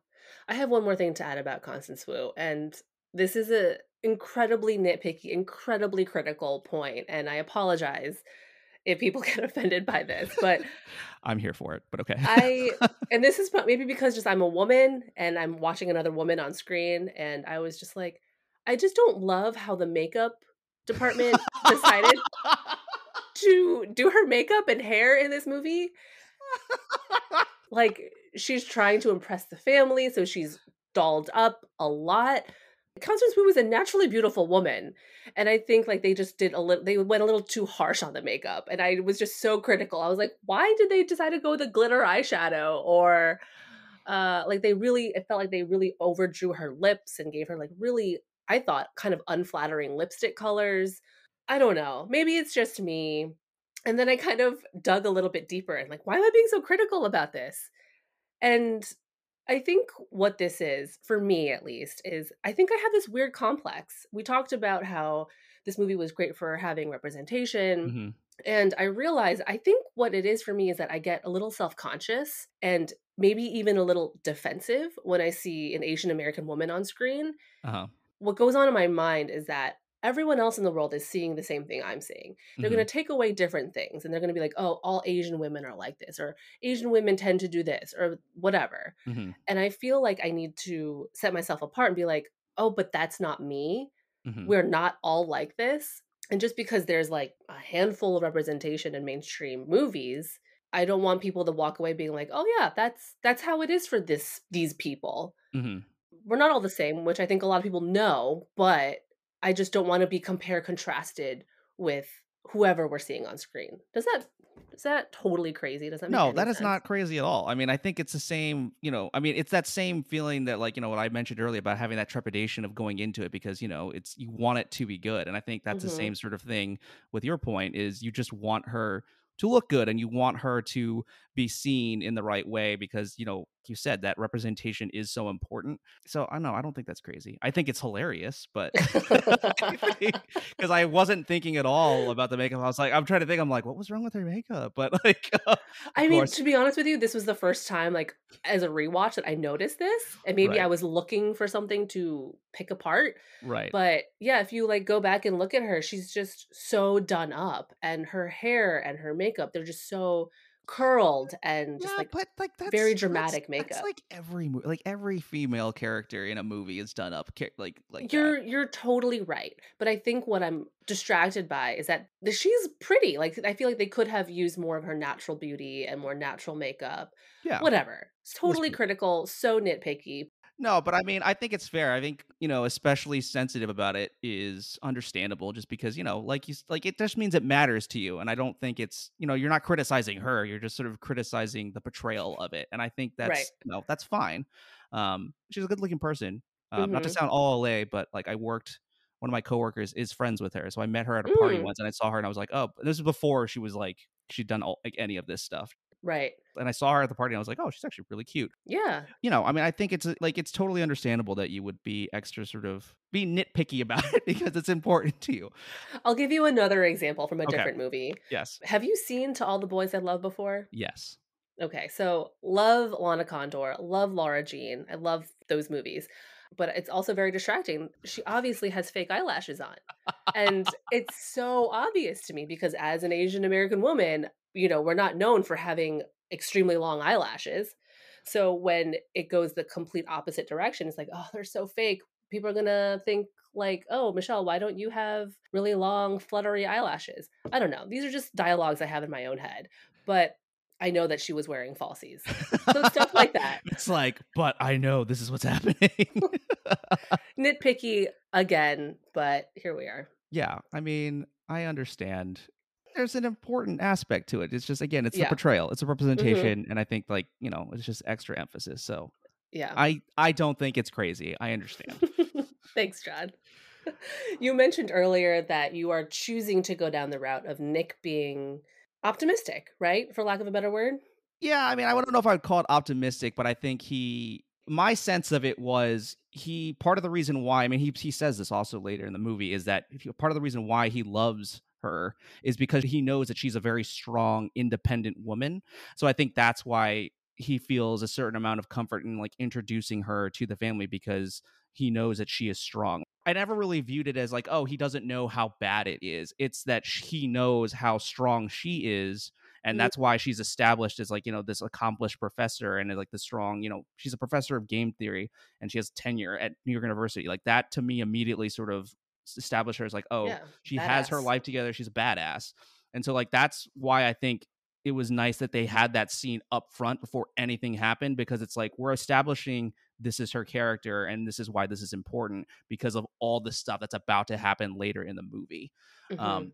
I have one more thing to add about Constance Wu, and this is a incredibly nitpicky, incredibly critical point, and I apologize if people *laughs* get offended by this, but *laughs* i'm here for it but okay I *laughs* and this is maybe because just I'm a woman and I'm watching another woman on screen, and I was just like, I just don't love how the makeup department decided to do her makeup and hair in this movie. *laughs* like she's trying to impress the family, so she's dolled up a lot. Constance Wu is a naturally beautiful woman, and I think like they just did a little. They went a little too harsh on the makeup, and I was just so critical. I was like, why did they decide to go with the glitter eyeshadow or? Uh, like they really, it felt like they really overdrew her lips and gave her like really, I thought, kind of unflattering lipstick colors. I don't know. Maybe it's just me. And then I kind of dug a little bit deeper and like, why am I being so critical about this? And I think what this is, for me at least, is I think I have this weird complex. We talked about how this movie was great for having representation. Mhm. And I realize I think what it is for me is that I get a little self conscious and maybe even a little defensive when I see an Asian American woman on screen. uh-huh What goes on in my mind is that everyone else in the world is seeing the same thing I'm seeing. They're Mhm. going to take away different things and they're going to be like, oh, all Asian women are like this, or Asian women tend to do this, or whatever. Mhm. And I feel like I need to set myself apart and be like, oh, but that's not me. Mhm. We're not all like this. And just because there's like a handful of representation in mainstream movies, I don't want people to walk away being like, "Oh yeah, that's that's how it is for this these people." Mhm. We're not all the same, which I think a lot of people know, but I just don't want to be compare contrasted with whoever we're seeing on screen. Does that is that totally crazy? Does that make no that is sense? not crazy at all i mean i think it's the same you know i mean it's that same feeling that like you know what i mentioned earlier about having that trepidation of going into it because you know it's you want it to be good and i think that's Mhm. the same sort of thing with your point is you just want her to look good and you want her to be seen in the right way because you know you said that representation is so important so i know i don't think that's crazy i think it's hilarious but *laughs* *laughs* because i wasn't thinking at all about the makeup i was like i'm trying to think i'm like what was wrong with her makeup *laughs* but like uh, I mean, course. to be honest with you, this was the first time, like, as a rewatch, that I noticed this, and maybe I was looking for something to pick apart. right But yeah, if you like go back and look at her, she's just so done up, and her hair and her makeup, they're just so curled and just Yeah, like but like that's very dramatic that's makeup. like every like every female character in a movie is done up like like. You're you're totally right. But I think what I'm distracted by is that the, she's pretty. Like I feel like they could have used more of her natural beauty and more natural makeup. Yeah. Whatever. It's totally sp- critical, so nitpicky. No, but I mean, I think it's fair. I think you know, especially sensitive about it is understandable, just because you know, like you, like it just means it matters to you, and I don't think it's you know, you're not criticizing her, you're just sort of criticizing the portrayal of it, and I think Right. that's you know, that's fine. Um, she's a good-looking person. Um, not to Mhm. sound all LA, but like I worked. One of my coworkers is friends with her, so I met her at a party Mm, once, and I saw her, and I was like, oh, this is before she was like she'd done all, like any of this stuff, right. and I saw her at the party, and I was like, oh, she's actually really cute Yeah. you know, I mean, I think it's uh, like it's totally understandable that you would be extra sort of be nitpicky about *laughs* it because it's important to you. I'll give you another example from a Okay. different movie. Yes. Have you seen To All the Boys I Love before? Yes. Okay, so love Lana Condor, love Lara Jean. I love those movies. But it's also very distracting. She obviously has fake eyelashes on. And it's so obvious to me because as an Asian American woman, you know, we're not known for having extremely long eyelashes. So when it goes the complete opposite direction, it's like, oh, they're so fake. People are going to think like, "Oh, Michelle, why don't you have really long fluttery eyelashes?" I don't know. These are just dialogues I have in my own head. But I know that she was wearing falsies. So stuff like that. *laughs* It's like, but I know this is what's happening. *laughs* Nitpicky again, but here we are. yeah, I mean, I understand. There's an important aspect to it. It's just again, it's the Yeah. portrayal, it's a Mhm. representation, and I think like you know, it's just extra emphasis. So Yeah. I I don't think it's crazy. I understand. *laughs* Thanks, John. *laughs* You mentioned earlier that you are choosing to go down the route of Nick being optimistic, right? For lack of a better word. Yeah, I mean, I don't know if I would call it optimistic, but I think he my sense of it was he part of the reason why I mean he he says this also later in the movie is that if you, part of the reason why he loves her is because he knows that she's a very strong independent woman. So I think that's why he feels a certain amount of comfort in like introducing her to the family because he knows that she is strong. I never really viewed it as like, oh, he doesn't know how bad it is. It's that he knows how strong she is and Mm. that's why she's established as like you know this accomplished professor and like the strong you know she's a professor of game theory and she has tenure at new york university like that to me immediately sort of established her as like oh yeah. she has her life together she's a badass and so like that's why i think it was nice that they had that scene up front before anything happened because it's like we're establishing this is her character and this is why this is important because of all the stuff that's about to happen later in the movie Mhm. um,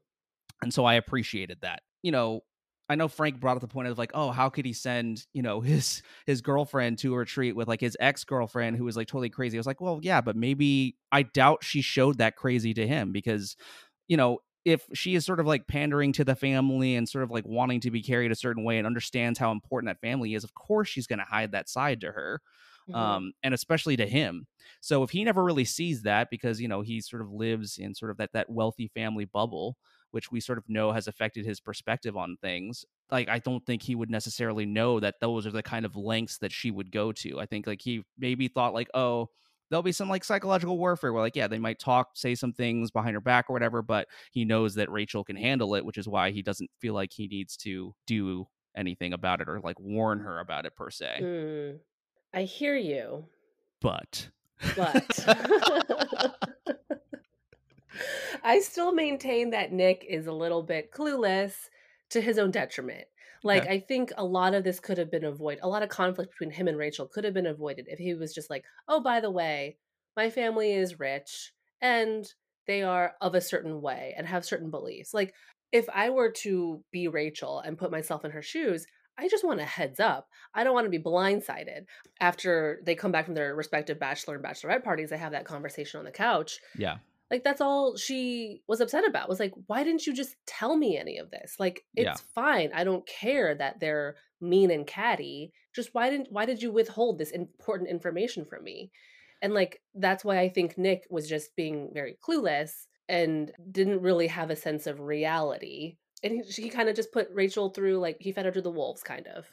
and so I appreciated that. You know, I know Frank brought up the point of like, oh, how could he send you know *laughs* his his girlfriend to a retreat with like his ex girlfriend who was like totally crazy? I was like, well, yeah, but maybe I doubt she showed that crazy to him because, you know. If she is sort of like pandering to the family and sort of like wanting to be carried a certain way and understands how important that family is, of course she's going to hide that side to her Mhm. um, and especially to him. So if he never really sees that because you know he sort of lives in sort of that that wealthy family bubble, which we sort of know has affected his perspective on things. Like I don't think he would necessarily know that those are the kind of lengths that she would go to. I think like he maybe thought like, oh, there'll be some like psychological warfare where like yeah they might talk say some things behind her back or whatever but he knows that rachel can handle it which is why he doesn't feel like he needs to do anything about it or like warn her about it per se Mm. I hear you, but but *laughs* *laughs* *laughs* I still maintain that Nick is a little bit clueless to his own detriment. Like Okay. I think a lot of this could have been avoided. A lot of conflict between him and Rachel could have been avoided if he was just like, "Oh, by the way, my family is rich and they are of a certain way and have certain beliefs." Like if I were to be Rachel and put myself in her shoes, I just want a heads up. I don't want to be blindsided after they come back from their respective bachelor and bachelorette parties. They have that conversation on the couch yeah like that's all she was upset about was like why didn't you just tell me any of this? Like it's Yeah. fine i don't care that they're mean and catty just why didn't why did you withhold this important information from me? And like that's why i think nick was just being very clueless and didn't really have a sense of reality. And he, he kind of just put rachel through like he fed her to the wolves kind of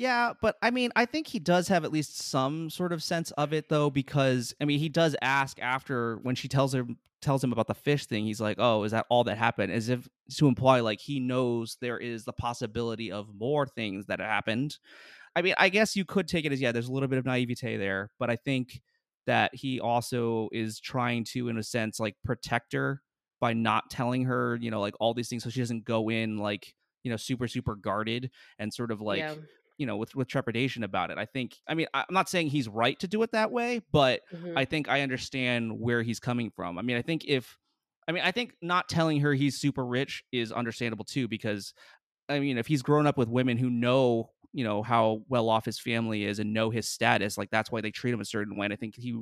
Yeah, but I mean, I think he does have at least some sort of sense of it though, because I mean, he does ask after when she tells him tells him about the fish thing. He's like, "Oh, is that all that happened?" As if to imply like he knows there is the possibility of more things that happened. I mean, I guess you could take it as yeah, there's a little bit of naivete there, but I think that he also is trying to, in a sense, like protect her by not telling her, you know, like all these things so she doesn't go in like, you know, super, super guarded and sort of Yeah. You know, with with trepidation about it. I think I mean, I'm not saying he's right to do it that way, but Mhm. I think I understand where he's coming from. I mean, I think if I mean, I think not telling her he's super rich is understandable too because I mean, if he's grown up with women who know, you know, how well off his family is and know his status, like that's why they treat him a certain way. And I think he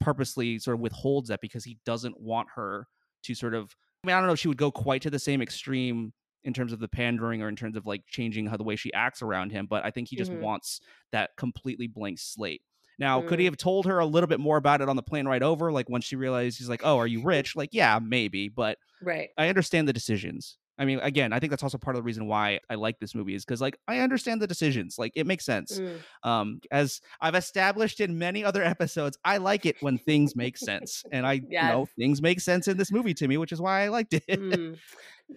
purposely sort of withholds that because he doesn't want her to sort of. I mean, I don't know if she would go quite to the same extreme in terms of the pandering or in terms of like changing how the way she acts around him, but I think he just Mhm. wants that completely blank slate. Now, could he Mm. have told her a little bit more about it on the plane ride over? Like when she realized he's like, "Oh, are you *laughs* rich?" Like, yeah, maybe, but Right. I understand the decisions. I mean, again, I think that's also part of the reason why I like this movie is because like I understand the decisions. Like it makes sense. Mm. Um, as I've established in many other episodes, I like it when things make sense, and I, you *laughs* know, things make sense in this movie to me, which is why I liked it. Mm.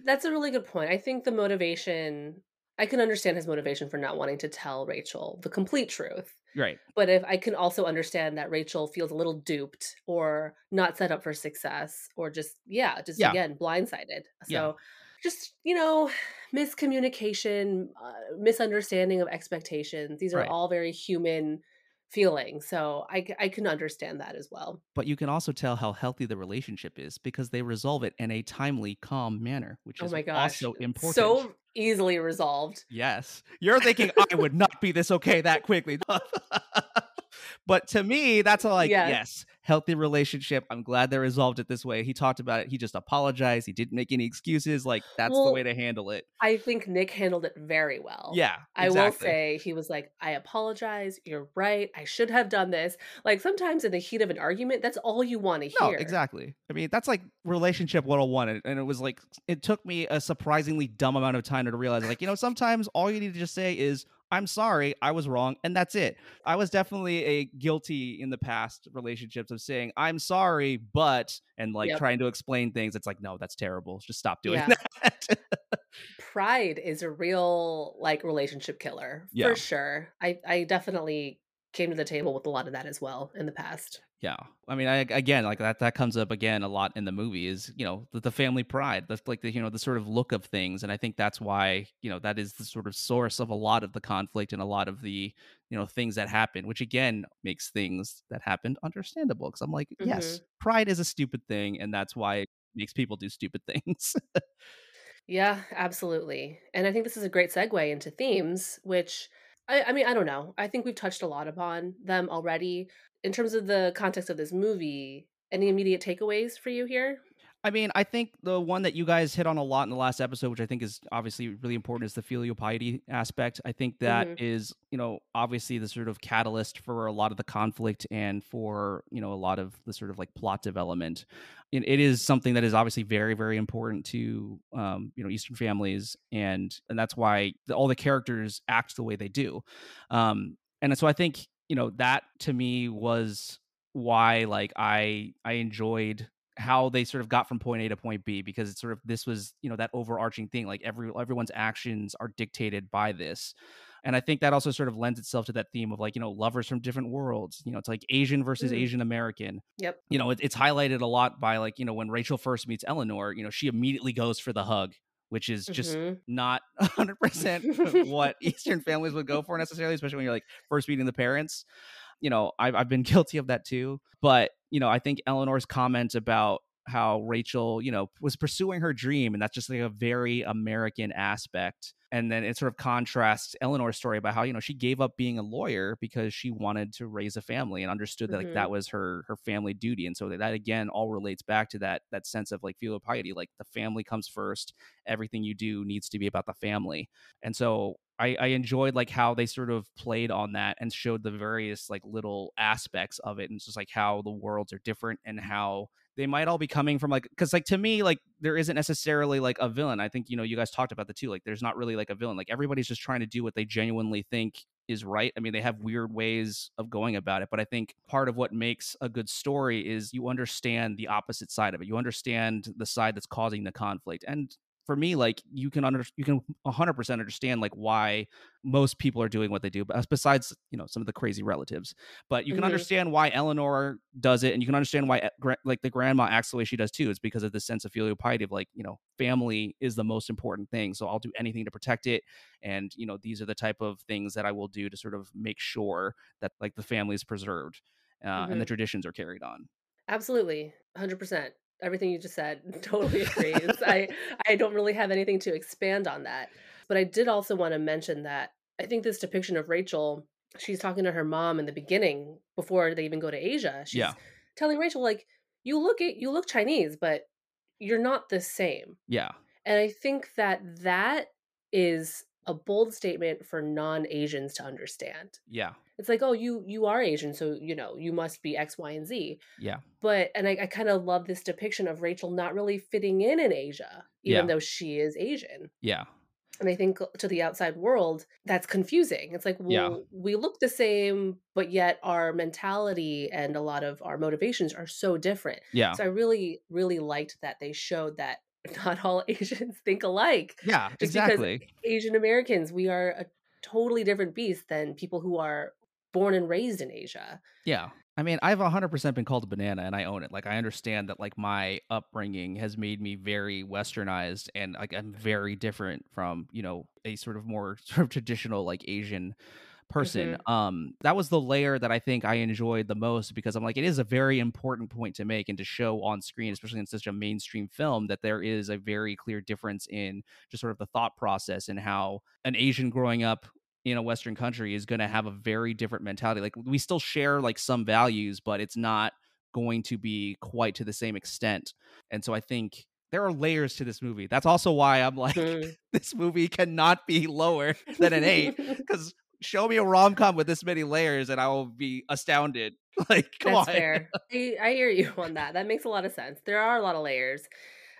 That's a really good point. I think the motivation, I can understand his motivation for not wanting to tell Rachel the complete truth. right? But if I can also understand that Rachel feels a little duped or not set up for success or just, yeah, just Yeah. again, blindsided. Yeah. So just, you know, miscommunication, uh, misunderstanding of expectations. These are Right. all very human feelings. So I, I can understand that as well. But you can also tell how healthy the relationship is because they resolve it in a timely, calm manner, which Oh is my gosh. also important. So easily resolved. Yes. You're thinking I would not be this okay that quickly. *laughs* but to me, that's a like, Yes. yes, healthy relationship. I'm glad they resolved it this way. He talked about it. He just apologized. He didn't make any excuses. Like, that's the way to handle it. I think Nick handled it very well. Yeah. I will say he was like, I apologize. You're right. I should have done this. Like sometimes in the heat of an argument, that's all you want to No, hear. exactly. I mean, that's like relationship 101. And and it was like, it took me a surprisingly dumb amount of time to realize, like, you know, sometimes all you need to just say is, I'm sorry, I was wrong, and that's it. I was definitely a guilty in the past relationships of saying, I'm sorry, but, and like Yep. trying to explain things. It's like, no, that's terrible. Just stop doing Yeah. that. *laughs* Pride is a real like relationship killer Yeah. for sure. I I definitely came to the table with a lot of that as well in the past. Yeah, I mean, I again like that. That comes up again a lot in the movie. Is you know the, the family pride, the like the you know the sort of look of things, and I think that's why you know that is the sort of source of a lot of the conflict and a lot of the you know things that happen, which again makes things that happened understandable. Because I'm like, mm-hmm. yes, pride is a stupid thing, and that's why it makes people do stupid *laughs* things. Yeah, absolutely. And I think this is a great segue into themes, which I, I mean, I don't know. I think we've touched a lot upon them already. In terms of the context of this movie, any immediate takeaways for you here? I mean, I think the one that you guys hit on a lot in the last episode, which I think is obviously really important, is the filial piety aspect. I think that is, you know, obviously the sort of catalyst for a lot of the conflict and for, you know, a lot of the sort of like plot development. And it is something that is obviously very, very important to, um, you know, Eastern families, and and that's why the, all the characters act the way they do. Um, and so I think, you know, that to me was why like I I enjoyed how they sort of got from point A to point B because it's sort of this was you know that overarching thing like every everyone's actions are dictated by this and I think that also sort of lends itself to that theme of like you know lovers from different worlds you know it's like Asian versus Mm. Asian American Yep. you know it, it's highlighted a lot by like you know when Rachel first meets Eleanor you know she immediately goes for the hug which is just Mhm. not *laughs* 100% what *laughs* Eastern families would go for necessarily, especially when you're like first meeting the parents. You know, I've, I've been *laughs* guilty of that too. But, you know, I think Eleanor's comment about how Rachel, you know, was pursuing her dream, and that's just like a very American aspect. And then it sort of contrasts Eleanor's story about how, you know, she gave up being a lawyer because she wanted to raise a family and understood that like Mhm. that was her her family duty. And so that, that again all relates back to that that sense of like filial piety, like the family comes first everything you do needs to be about the family. And so I, I enjoyed like how they sort of played on that and showed the various like little aspects of it and just like how the worlds are different and how they might all be coming from like because like to me like there isn't necessarily like a villain i think you know you guys talked about the two like there's not really like a villain like everybody's just trying to do what they genuinely think is right. I mean, they have weird ways of going about it, but I think part of what makes a good story is you understand the opposite side of it. You understand the side that's causing the conflict. And for me, like you can under you can 100% understand like why most people are doing what they do, but besides you know some of the crazy relatives. But you can Mhm. understand why Eleanor does it, and you can understand why eh, like the grandma acts the way she does too. It's because of the sense of filial piety of like you know family is the most important thing, so I'll do anything to protect it, and you know these are the type of things that I will do to sort of make sure that like the family is preserved uh, and the Mhm. traditions are carried on. Absolutely. 100%. Everything you just said, *laughs* totally agrees I *laughs* I don't really have anything to expand on that. But I did also wanna mention that I think this depiction of Rachel, she's talking to her mom in the beginning before they even go to Asia. Yeah, She's telling Rachel, like, "You look at you look Chinese, but you're not the same." yeah, And I think that that is a bold statement for non-Asians to understand. yeah, It's like, "Oh, you you are Asian, so, you know, you must be X, Y, and Z." yeah, But and I I kinda love this depiction of Rachel not really fitting in in Asia, even yeah, though she is Asian. yeah, And I think to the outside world, that's confusing. It's like, yeah, well, we look the same, but yet our mentality and a lot of our motivations are so different. yeah, So I really, really liked that they showed that *laughs* not all Asians think alike. yeah, Just exactly. Asian Americans, we are a totally different beast than people who are born and raised in Asia. Yeah. I mean, I've 100% been called a banana and I own it. Like I understand that like my upbringing has made me very westernized and like I'm very different from, you know, a sort of more *laughs* sort of traditional like Asian person. Mhm. Um that was the layer that I think I enjoyed the most because I'm like it is a very important point to make and to show on screen, especially in such a mainstream film that there is a very clear difference in just sort of the thought process and how an Asian growing up in a western country is going to have a very different mentality like we still share like some values but it's not going to be quite to the same extent and so i think there are layers to this movie that's also why i'm like Mm. *laughs* this movie cannot be lower than an 8 *laughs* cuz show me a rom-com with this many layers and i will be astounded *laughs* like come That's on fair. I, I hear you on that. That makes a lot of sense. There are a lot of layers.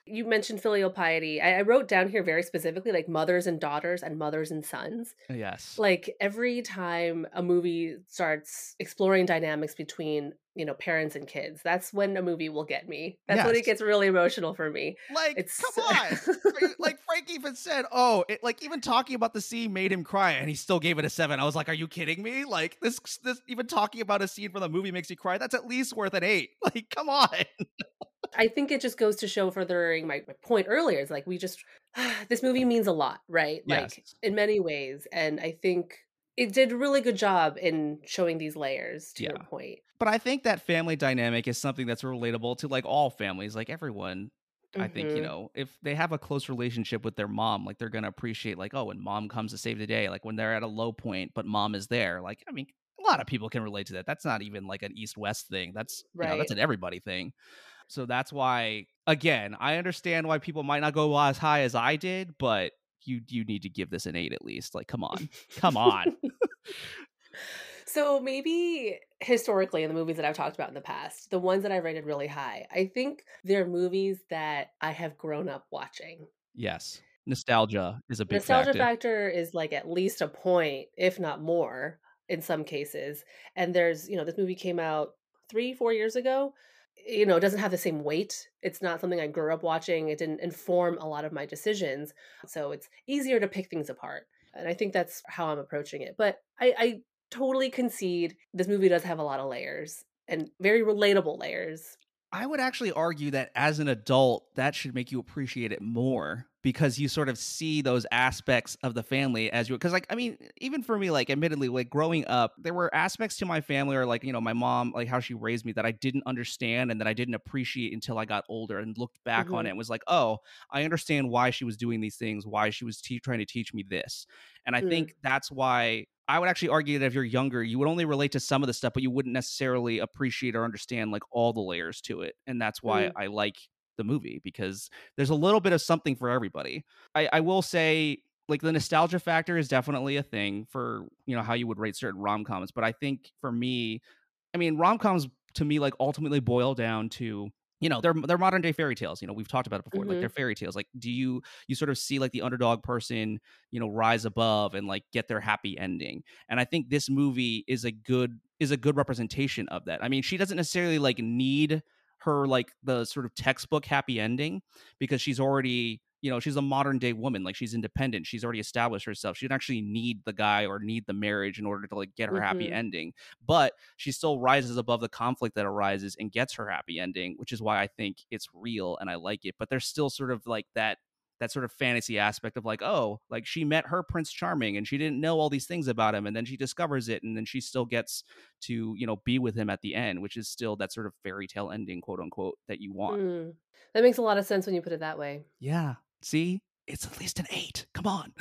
You mentioned filial piety. I, I wrote down here very specifically like mothers and daughters and mothers and sons. yes Like every time a movie starts exploring dynamics between, you know, parents and kids, that's when a movie will get me. That's when it gets really emotional for me. like It's come *laughs* on you- like Frank even said, "Oh, it, like even talking about the scene made him cry," and he still gave it a seven. I was like, "Are you kidding me? Like this, this even talking about a scene from the movie makes you cry. That's at least worth an eight. *laughs* Like, come on." I think it just goes to show furthering my, my point earlier. It's like we just *sighs* this movie means a lot, right? Like in many ways. And I think it did a really good job in showing these layers to your point. But I think that family dynamic is something that's relatable to like all families, like everyone. I think you Mhm. know if they have a close relationship with their mom, like they're gonna appreciate like, oh, when mom comes to save the day, like when they're at a low point, but mom is there. Like, I mean, a lot of people can relate to that. That's not even like an east west thing. That's you know, that's an everybody thing. So that's why, again, I understand why people might not go as high as I did, but you you need to give this an eight at least. Like, come on, come on. *laughs* so maybe historically in the movies that I've talked about in the past, the ones that I rated really high, I think they're movies that I have grown up watching. Yes, nostalgia is a big Nostalgia factor. factor is like at least a point, if not more, in some cases. And there's, you know, this movie came out three, four years ago. You know, it doesn't have the same weight. It's not something I grew up watching. It didn't inform a lot of my decisions. So it's easier to pick things apart. And I think that's how I'm approaching it. But I, I totally concede this movie does have a lot of layers and very relatable layers. I would actually argue that as an adult, that should make you appreciate it more because you sort of see those aspects of the family as you because like I mean, even for me, like admittedly, like growing up, there were aspects to my family or like, you know, my mom, like how she raised me that I didn't understand and that I didn't appreciate until I got older and looked back on Mhm. it and was like, oh, I understand why she was doing these things, why she was te- trying to teach me this. And I Mm. think that's why I would actually argue that if you're younger, you would only relate to some of the stuff, but you wouldn't necessarily appreciate or understand like all the layers to it. And that's why Mm. I like the movie because there's a little bit of something for everybody. I, I will say like the nostalgia factor is definitely a thing for you know how you would rate certain rom-coms but i think for me i mean rom-coms to me like ultimately boil down to you know they're they're modern day fairy tales you know we've talked about it before like hmm they're fairy tales like do you you sort of see like the underdog person you know rise above and like get their happy ending and i think this movie is a good is a good representation of that i mean she doesn't necessarily like need her like the sort of textbook happy ending because she's already you know she's a modern day woman like she's independent she's already established herself she didn't actually need the guy or need the marriage in order to like get her happy hmm ending but she still rises above the conflict that arises and gets her happy ending which is why i think it's real and i like it but there's still sort of like that that sort of fantasy aspect of like oh like she met her prince charming and she didn't know all these things about him and then she discovers it and then she still gets to you know be with him at the end which is still that sort of fairy tale ending quote unquote that you want. Mm. That makes a lot of sense when you put it that way. yeah. See? It's at least an eight. Come on.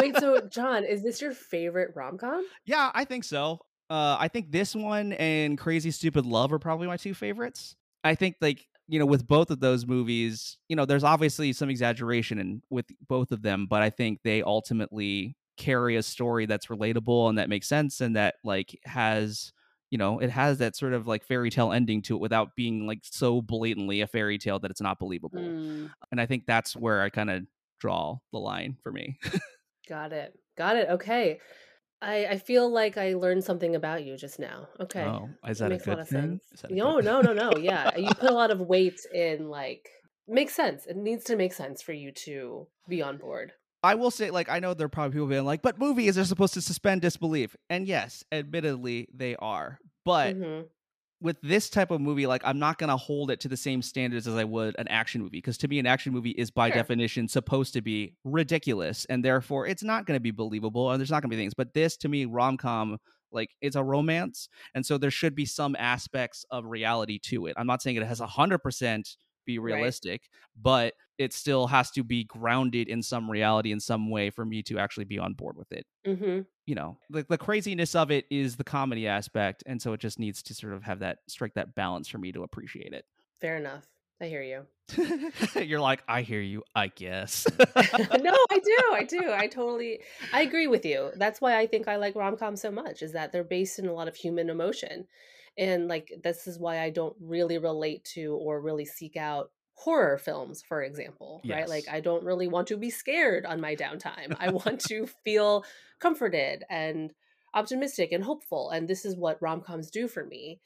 Wait, so *laughs* John, is this your favorite rom com? yeah i think so. Uh i think this one and crazy stupid love are probably my two favorites. I think like you know with both of those movies you know there's obviously some exaggeration in with both of them but i think they ultimately carry a story that's relatable and that makes sense and that like has you know it has that sort of like fairy tale ending to it without being like so blatantly a fairy tale that it's not believable Mm, and i think that's where i kind of draw the line for me *laughs* got it. Got it. Okay. I I feel like I learned something about you just now. Okay. oh is That that a makes a lot good of thing sense. is that a No, good no, no, no. Yeah. You put a lot of weight in like makes sense. It needs to make sense for you to be on board. I will say, like, I know there are probably people being like, but movies are supposed to suspend disbelief. And yes, admittedly, they are. But hmm with this type of movie, like, I'm not going to hold it to the same standards as I would an action movie. Because to me, an action movie is by Sure. definition supposed to be ridiculous. And therefore, it's not going to be believable. And there's not going to be things. But this, to me, rom com, like, it's a romance. And so there should be some aspects of reality to it. I'm not saying it has 100% be Right. realistic, but it still has to be grounded in some reality in some way for me to actually be on board with it. hmm You know, the, the craziness of it is the comedy aspect. And so it just needs to sort of have that strike that balance for me to appreciate it. Fair enough. I hear you. *laughs* You're like, I hear you, I guess. *laughs* no, I do. I *laughs* do. I totally I agree with you. That's why I think I like rom-com so much is that they're based in a lot of human emotion. And like this is why I don't really relate to or really seek out horror films, for example, right? Like. I don't really want to be scared on my downtime. I *laughs* want to feel comforted and optimistic and hopeful, and this is what rom-coms do for me.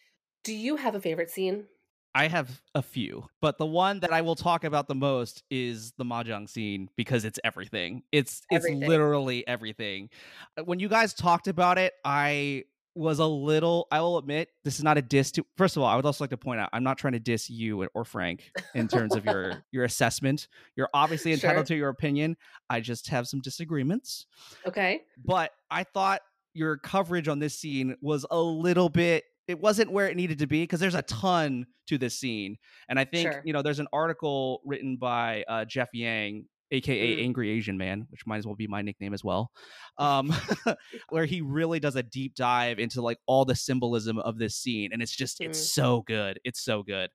Do you have a favorite scene? I have a few, but the one that I will talk about the most is the mahjong scene because it's everything. It's it's literally everything. Uh, When you guys talked about it, I was a little I will admit this is not a diss to First of all, I would also like to point out I'm not trying to diss you or Frank in terms of your *laughs* your assessment. You're obviously entitled Sure. to your opinion. I just have some disagreements Okay. but I thought your coverage on this scene was a little bit it wasn't where it needed to be because there's a ton to this scene and i think Sure. you know there's an article written by uh, jeff yang aka Mm. angry asian man which might as well be my nickname as well *laughs* um, *laughs* where he *laughs* really does a deep dive into like all the symbolism of this scene and it's just it's Mm. so good it's so good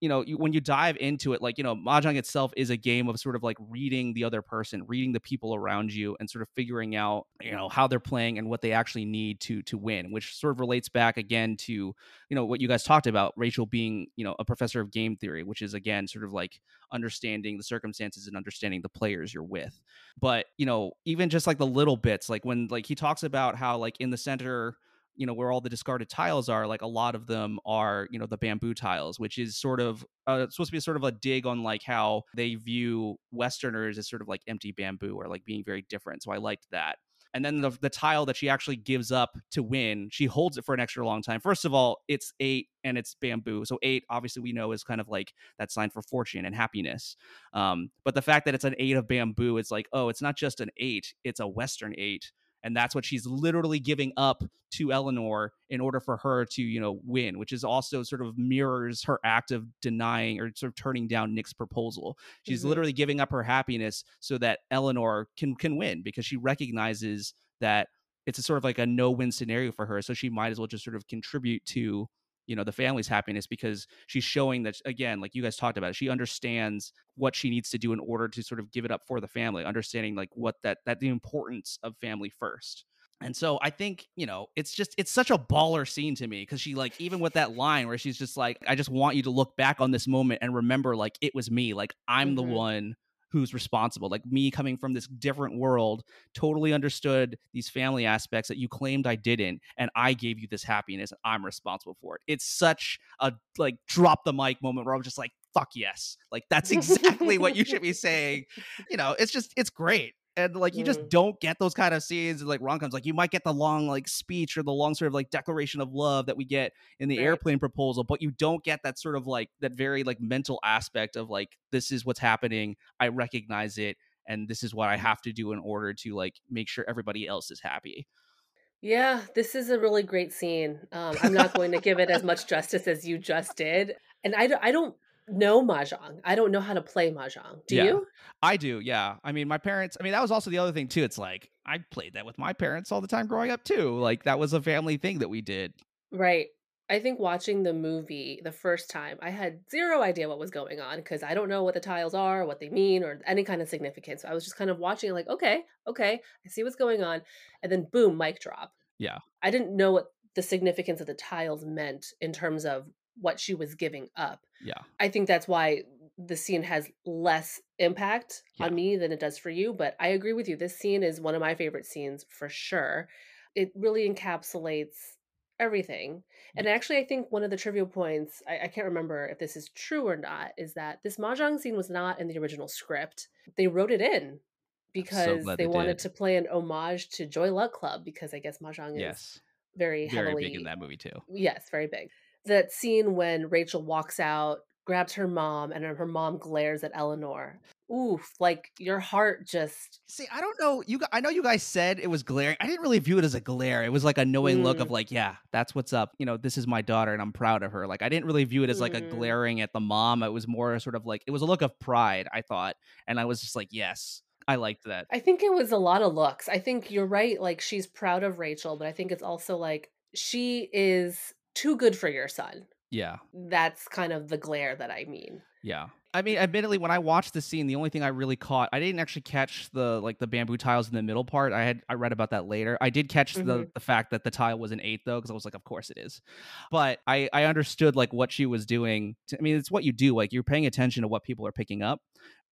you know you, when you dive into it like you know mahjong itself is a game of sort of like reading the other person reading the people around you and sort of figuring out you know how they're playing and what they actually need to to win which sort of relates back again to you know what you guys talked about rachel being you know a professor of game theory which is again sort of like understanding the circumstances and understanding the players you're with. But you know even just like the little bits like when like he talks about how like in the center you know where all the discarded tiles are like a lot of them are you know the bamboo tiles which is sort of uh, supposed to be sort of a dig on like how they view westerners as sort of like empty bamboo or like being very different so i liked that. And then the, the tile that she actually gives up to win she holds it for an extra long time. First of all it's eight and it's bamboo so eight obviously we know is kind of like that sign for fortune and happiness um, but the fact that it's an eight of bamboo it's like oh it's not just an eight it's a western eight and that's what she's literally giving up to Eleanor in order for her to, you know, win, which is also sort of mirrors her act of denying or sort of turning down Nick's proposal. She's Mhm. literally giving up her happiness so that Eleanor can can win because she recognizes that it's a sort of like a no-win scenario for her, so she might as well just sort of contribute to you know the family's happiness because she's showing that again like you guys talked about she understands what she needs to do in order to sort of give it up for the family understanding like what that that the importance of family first And so I think, you know, it's just it's such a baller scene to me because she like even with that line where she's just like, I just want you to look back on this moment and remember like it was me. Like I'm the Mhm. one who's responsible. Like me coming from this different world, totally understood these family aspects that you claimed I didn't, and I gave you this happiness and I'm responsible for it. It's such a like drop the mic moment where I'm just like, fuck yes. Like that's *laughs* exactly what you should be saying. You know, it's just it's great and like you just Mm. don't get those kind of scenes like rom-coms like you might get the long like speech or the long sort of like declaration of love that we get in the Right. airplane proposal but you don't get that sort of like that very like mental aspect of like this is what's happening i recognize it and this is what i have to do in order to like make sure everybody else is happy Yeah, this is a really great scene. Um, I'm not going to give it as much *laughs* justice as you just did. And I, don't- I don't know Mahjong. I don't know how to play Mahjong. Do Yeah. you? i do yeah i mean my parents i mean that was also the other thing too it's like i played that with my parents all the time growing up too like that was a family thing that we did Right. I think watching the movie the first time, I had zero idea what was going on because I don't know what the tiles are, what they mean, or any kind of significance. So I was just kind of watching, like, okay, okay, I see what's going on. And then boom, mic drop. Yeah. I didn't know what the significance of the tiles meant in terms of what she was giving up. yeah I think that's why the scene has less impact Yeah. on me than it does for you. But I agree with you. This scene is one of my favorite scenes for sure. It really encapsulates everything. And actually, I think one of the trivia points, I, I can't remember if this is true or not, is that this Mahjong scene was not in the original script. They wrote it in because glad they, they wanted to play an homage to Joy Luck Club because I guess Mahjong is yes very, very heavily big in that movie too Yes, very big. That scene when Rachel walks out, grabs her mom, and her mom glares at Eleanor. Oof, like your heart just See, I don't know. You, I know you guys said it was glaring. I didn't really view it as a glare. It was like a knowing look of Mm. like, yeah, that's what's up. You know, this is my daughter, and I'm proud of her. Like, I didn't really view it as like a Mhm. glaring at the mom. It was more sort of like it was a look of pride. I thought, and I was just like, yes, I liked that. I think it was a lot of looks. I think you're right. Like she's proud of Rachel, but I think it's also like she is too good for your son. Yeah, That's kind of the glare that I mean. yeah. I mean, admittedly, when I watched the scene, the only thing I really caught, I didn't actually catch the like the bamboo tiles in the middle part. I had I read about that later. I did catch the Mhm. the fact that the tile was an eight though, because I was like, of course it is. But I I understood like what she was doing. To, I mean, it's what you do. Like you're paying attention to what people are picking up.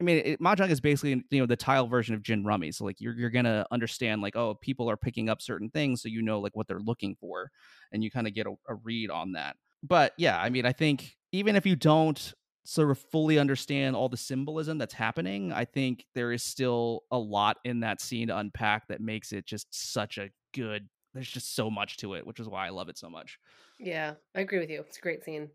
I mean, it, mahjong is basically you know the tile version of gin rummy. So like you're you're gonna understand like oh people are picking up certain things, so you know like what they're looking for, and you kind of get a, a read on that. But yeah, I mean, I think even if you don't sort of fully understand all the symbolism that's happening, I think there is still a lot in that scene to unpack that makes it just such a good. There's just so much to it, which is why I love it so much. Yeah, I agree with you. It's a great scene.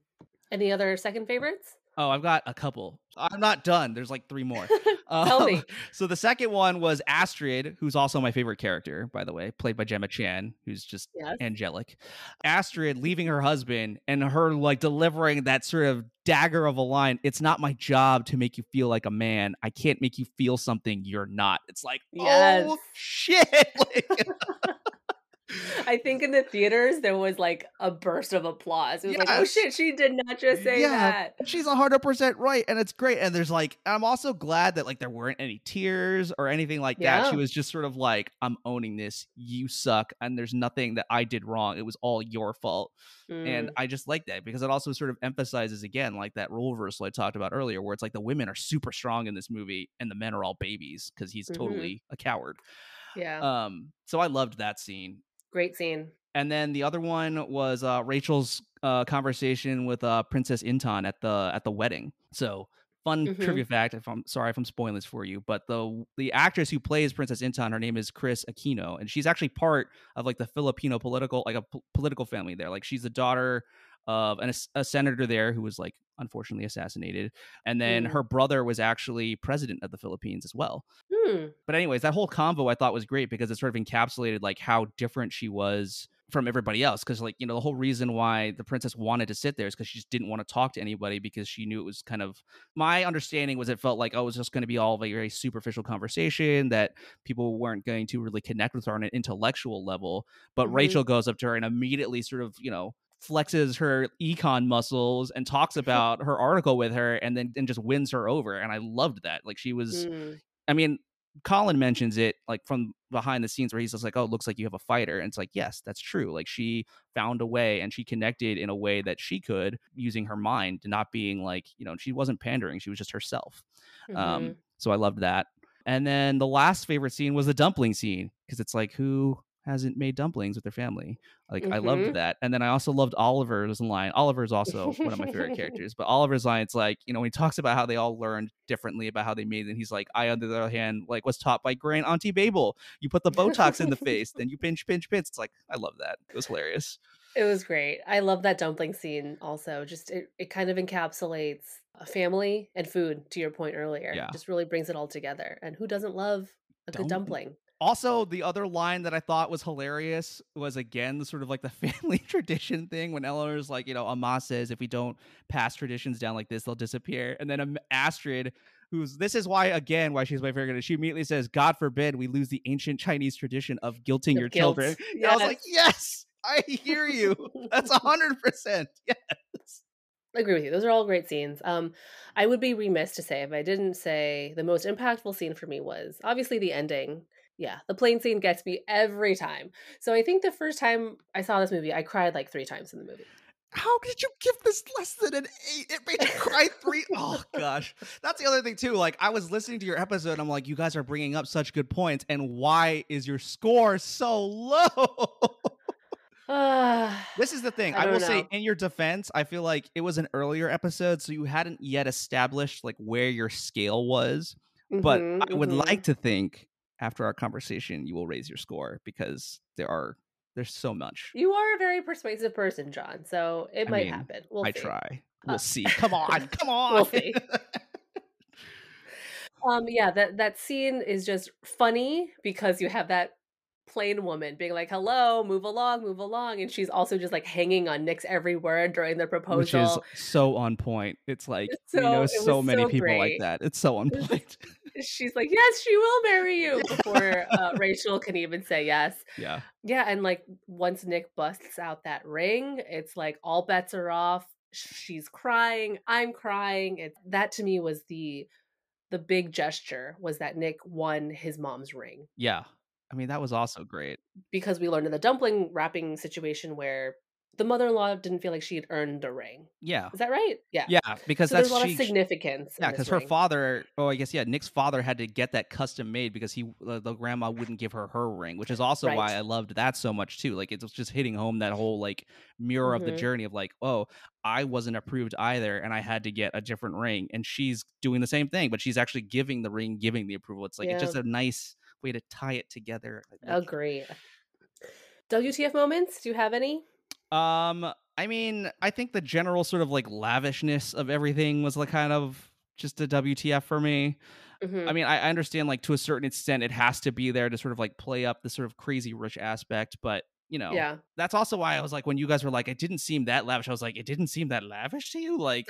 Any other second favorites? Oh, I've got a couple. I'm not done. There's like three more. *laughs* Tell Um, me. *laughs* So the second one was Astrid, who's also my favorite character, by the way, played by Gemma Chan, who's just Yes. angelic. Astrid leaving her husband and her like delivering that sort of dagger of a line. It's not my job to make you feel like a man. I can't make you feel something you're not. It's like, oh shit. *laughs* Like, *laughs* I think in the theaters there was like a burst of applause. It was like, oh shit, she did not just say Yeah. that. she's hundred percent right, and it's great. And there's like, I'm also glad that like there weren't any tears or anything like that. She was just sort of like, I'm owning this. You suck, and there's nothing that I did wrong. It was all your fault. And Mm, I just like that because it also sort of emphasizes again, like that role reversal I talked about earlier, where it's like the women are super strong in this movie and the men are all babies because he's Mhm. totally a coward. yeah, Um, so I loved that scene. Great scene. And then the other one was uh, Rachel's uh, conversation with uh, Princess Intan at the at the wedding. So fun Mhm. trivia fact. If I'm sorry if I'm spoiling this for you, but the the actress who plays Princess Intan, her name is Kris Aquino, and she's actually part of like the Filipino political like a political family there. Like she's the daughter of an, a senator there who was like unfortunately assassinated, and then Mm. her brother was actually president of the Philippines as well Hmm. but anyways that whole convo i thought was great because it sort of encapsulated like how different she was from everybody else because like you know the whole reason why the princess wanted to sit there is because she just didn't want to talk to anybody because she knew it was kind of my understanding was it felt like oh it was just going to be all of a very superficial conversation that people weren't going to really connect with her on an intellectual level but Mhm. rachel goes up to her and immediately sort of you know flexes her econ muscles and talks *laughs* about her article with her and then and just wins her over and i loved that like she was Mm. I mean, Colin mentions it like from behind the scenes where he's just like, "Oh, it looks like you have a fighter," and it's like, yes, that's true. Like she found a way and she connected in a way that she could using her mind, and not being like you know she wasn't pandering; she was just herself. Mhm. Um, so I loved that. And then the last favorite scene was the dumpling scene because it's like who hasn't made dumplings with their family. Like I loved Mhm. that. And then I also loved Oliver's line. Oliver's also one of my favorite *laughs* characters, but Oliver's line it's like, you know, when he talks about how they all learned differently about how they made it, and he's like, I on the other hand, like was taught by Grand Auntie Babel. You put the Botox in the face, then you pinch, pinch, pinch. It's like, I love that. It was hilarious. It was great. I love that dumpling scene also. Just it, it kind of encapsulates a family and food, to your point earlier. Yeah. Just really brings it all together. And who doesn't love a good Dumpling. Also, the other line that I thought was hilarious was again the sort of like the *laughs* family tradition thing when Eleanor's like, you know, Amma says if we don't pass traditions down like this, they'll disappear. And then Astrid, who's this is why again why she's my favorite, she immediately says, "God forbid we lose the ancient Chinese tradition of guilting Of your guilt. children." And I was like, yes, I hear you. That's a *laughs* hundred percent. *laughs* Yes. I agree with you. Those are all great scenes. Um, I would be remiss to say if I didn't say the most impactful scene for me was obviously the ending. Yeah, the plane scene gets me every time. So I think the first time I saw this movie, I cried like three times in the movie. How did you give this less than an eight? It made you cry three. *laughs* Oh gosh, that's the other thing too. Like I was listening to your episode, I'm like, you guys are bringing up such good points, and why is your score so low? *laughs* *sighs* This is the thing. I I, will don't say, in your defense, I feel like it was an earlier episode, so you hadn't yet established like where your scale was. But mhm, I would mhm. like to think after our conversation, you will raise your score because there are there's so much. You are a very persuasive person, John. So it I might mean, happen. We'll I see. try. We'll Uh, see. *laughs* Come on, *laughs* come on. We'll see. *laughs* Um, yeah, that that scene is just funny because you have that plane woman being like, "Hello, move along, move along," and she's also just like hanging on Nick's every word during the proposal. Which is so on point. It's like so- know so many so people like that. It's so on point. She's like, "Yes, she will marry you," before *laughs* uh, Rachel can even say yes. yeah. Yeah, and like once Nick busts out that ring, it's like all bets are off. She's crying, I'm crying. It that to me was the the big gesture was that Nick won his mom's ring Yeah. I mean, that was also great. because we learned in the dumpling wrapping situation where the mother-in-law didn't feel like she had earned a ring. Yeah. Is that right? Yeah. Yeah, because So that's there's a lot she, of significance. Yeah, because her ring. father, oh, I guess yeah, Nick's father had to get that custom made because he uh, the grandma wouldn't give her her ring, which is also why I loved that so much too. Like it was just hitting home that whole like mirror of the Mhm. journey of like, oh, I wasn't approved either, and I had to get a different ring, and she's doing the same thing, but she's actually giving the ring, giving the approval. It's like it's just a nice way to tie it together. Like, Agree. WTF moments? Do you have any? Um, I mean, I think the general sort of like lavishness of everything was like kind of just a WTF for me. Mhm. I mean, I I understand like to a certain extent it has to be there to sort of like play up the sort of crazy rich aspect, but you know, yeah. that's also why I was like when you guys were like, it didn't seem that lavish. I was like, it didn't seem that lavish to you. Like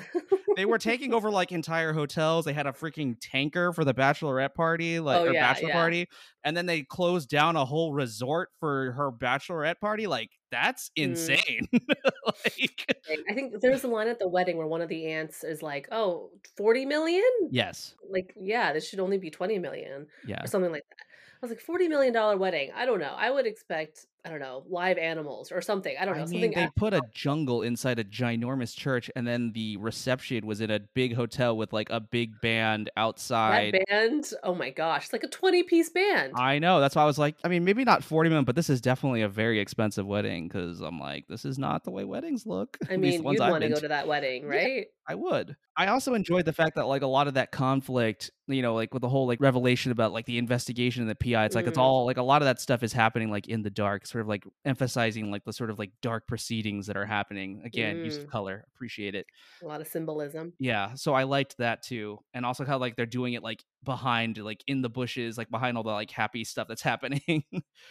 they were taking over like entire hotels. They had a freaking tanker for the bachelorette party, like Oh, or yeah, bachelor yeah. party, and then they closed down a whole resort for her bachelorette party. Like that's Mm. insane. *laughs* like I think there's a line at the wedding where one of the aunts is like, "Oh, 40 million? yes, Like, yeah, this should only be 20 million yeah, or something like that." I was like, $40 million wedding? I don't know. I would expect, I don't know, live animals or something. I don't know, I mean, they put a jungle inside a ginormous church, and then the reception was in a big hotel with like a big band that outside. band. Oh my gosh, it's like a 20 piece band. I know. That's why I was like, I mean, maybe not forty 40 million, but this is definitely a very expensive wedding because I'm like, this is not the way weddings look. *laughs* I At least the mean, you'd want to go to that wedding, Yeah. right? I would. I also enjoyed the fact that like a lot of that conflict, you know, like with the whole like revelation about like the investigation and the PI, it's like it's Mm. all like a lot of that stuff is happening like in the dark, sort of like emphasizing like the sort of like dark proceedings that are happening. Again, use of Mm. color, appreciate it. A lot of symbolism. Yeah, so I liked that too, and also how like they're doing it like behind, like in the bushes, like behind all the like happy stuff that's *laughs* happening.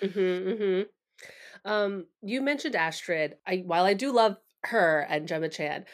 hmm hmm Um, you mentioned Astrid. I while I do love her and Gemma Chan,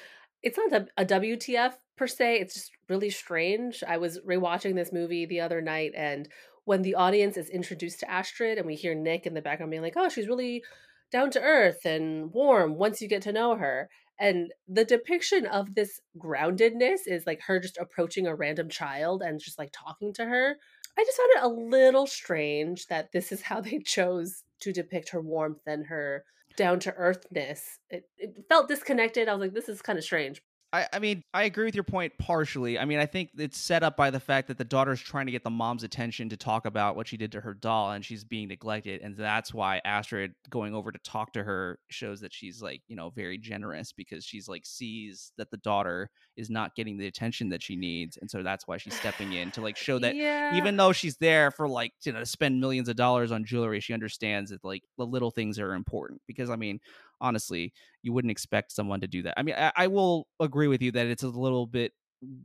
it's not a, a WTF per se. It's just really strange. I was rewatching this movie the other night, and when the audience is introduced to Astrid, and we hear Nick in the background being like, "Oh, she's really down to earth and warm." Once you get to know her, and the depiction of this groundedness is like her just approaching a random child and just like talking to her. I just found it a little strange that this is how *laughs* they chose to depict her warmth and her down to earthness. It, it felt disconnected. I was like, this is kind of strange. I, I mean, I agree with your point partially. I mean, I think it's set up by the fact that the daughter's trying to get the mom's attention to talk about what she did to her doll and she's being neglected. And that's why Astrid going over to talk to her shows that she's like, you know, very generous because she's like sees that the daughter is not getting the attention that she needs. And so that's why she's stepping in to like *sighs* show that yeah. even though she's there for like, you know, to spend millions of dollars on jewelry, she understands that like the little things are important. Because I mean, honestly, you wouldn't expect someone to do that. I mean, I, I will agree with you that it's a little bit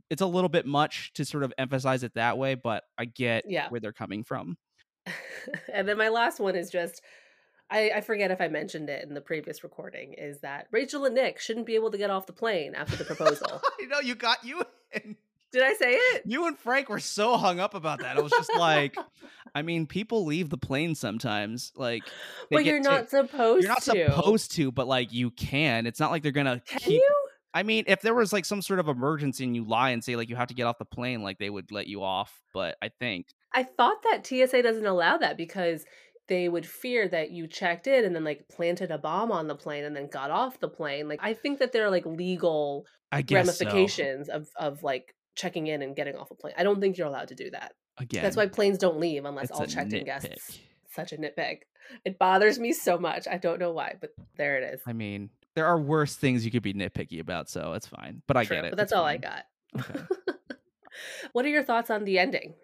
it's a little bit much to sort of emphasize it that way, but I get Yeah. where they're coming from. *laughs* and then my last one is just I, I forget if I mentioned it in the previous recording, is that Rachel and Nick shouldn't be able to get off the plane after the proposal. *laughs* I know you got you *laughs* and Did I say it? you and Frank were so hung up about that. I was just like, I mean, people leave the plane sometimes. Like, *gasps* But you're to- not supposed to. you're not to. supposed to, but like you can. It's not like they're gonna Can keep. you? I mean, if there was like some sort of emergency and you lie and say like you have to get off the plane, like they would let you off. But I think I thought that TSA doesn't allow that because they would fear that you checked in and then like planted a bomb on the plane and then got off the plane. Like I think that there are like legal guess so. ramifications of of like checking in and getting off a plane. I don't think you're allowed to do that. Again, That's why planes don't leave unless all checked-in guests. Such a nitpick. It bothers me so much. I don't know why, but there it is. I mean, there are worse things you could be nitpicky about, so it's fine. But I True, get it. But that's it's all I got. Okay. *laughs* what are your thoughts on the ending?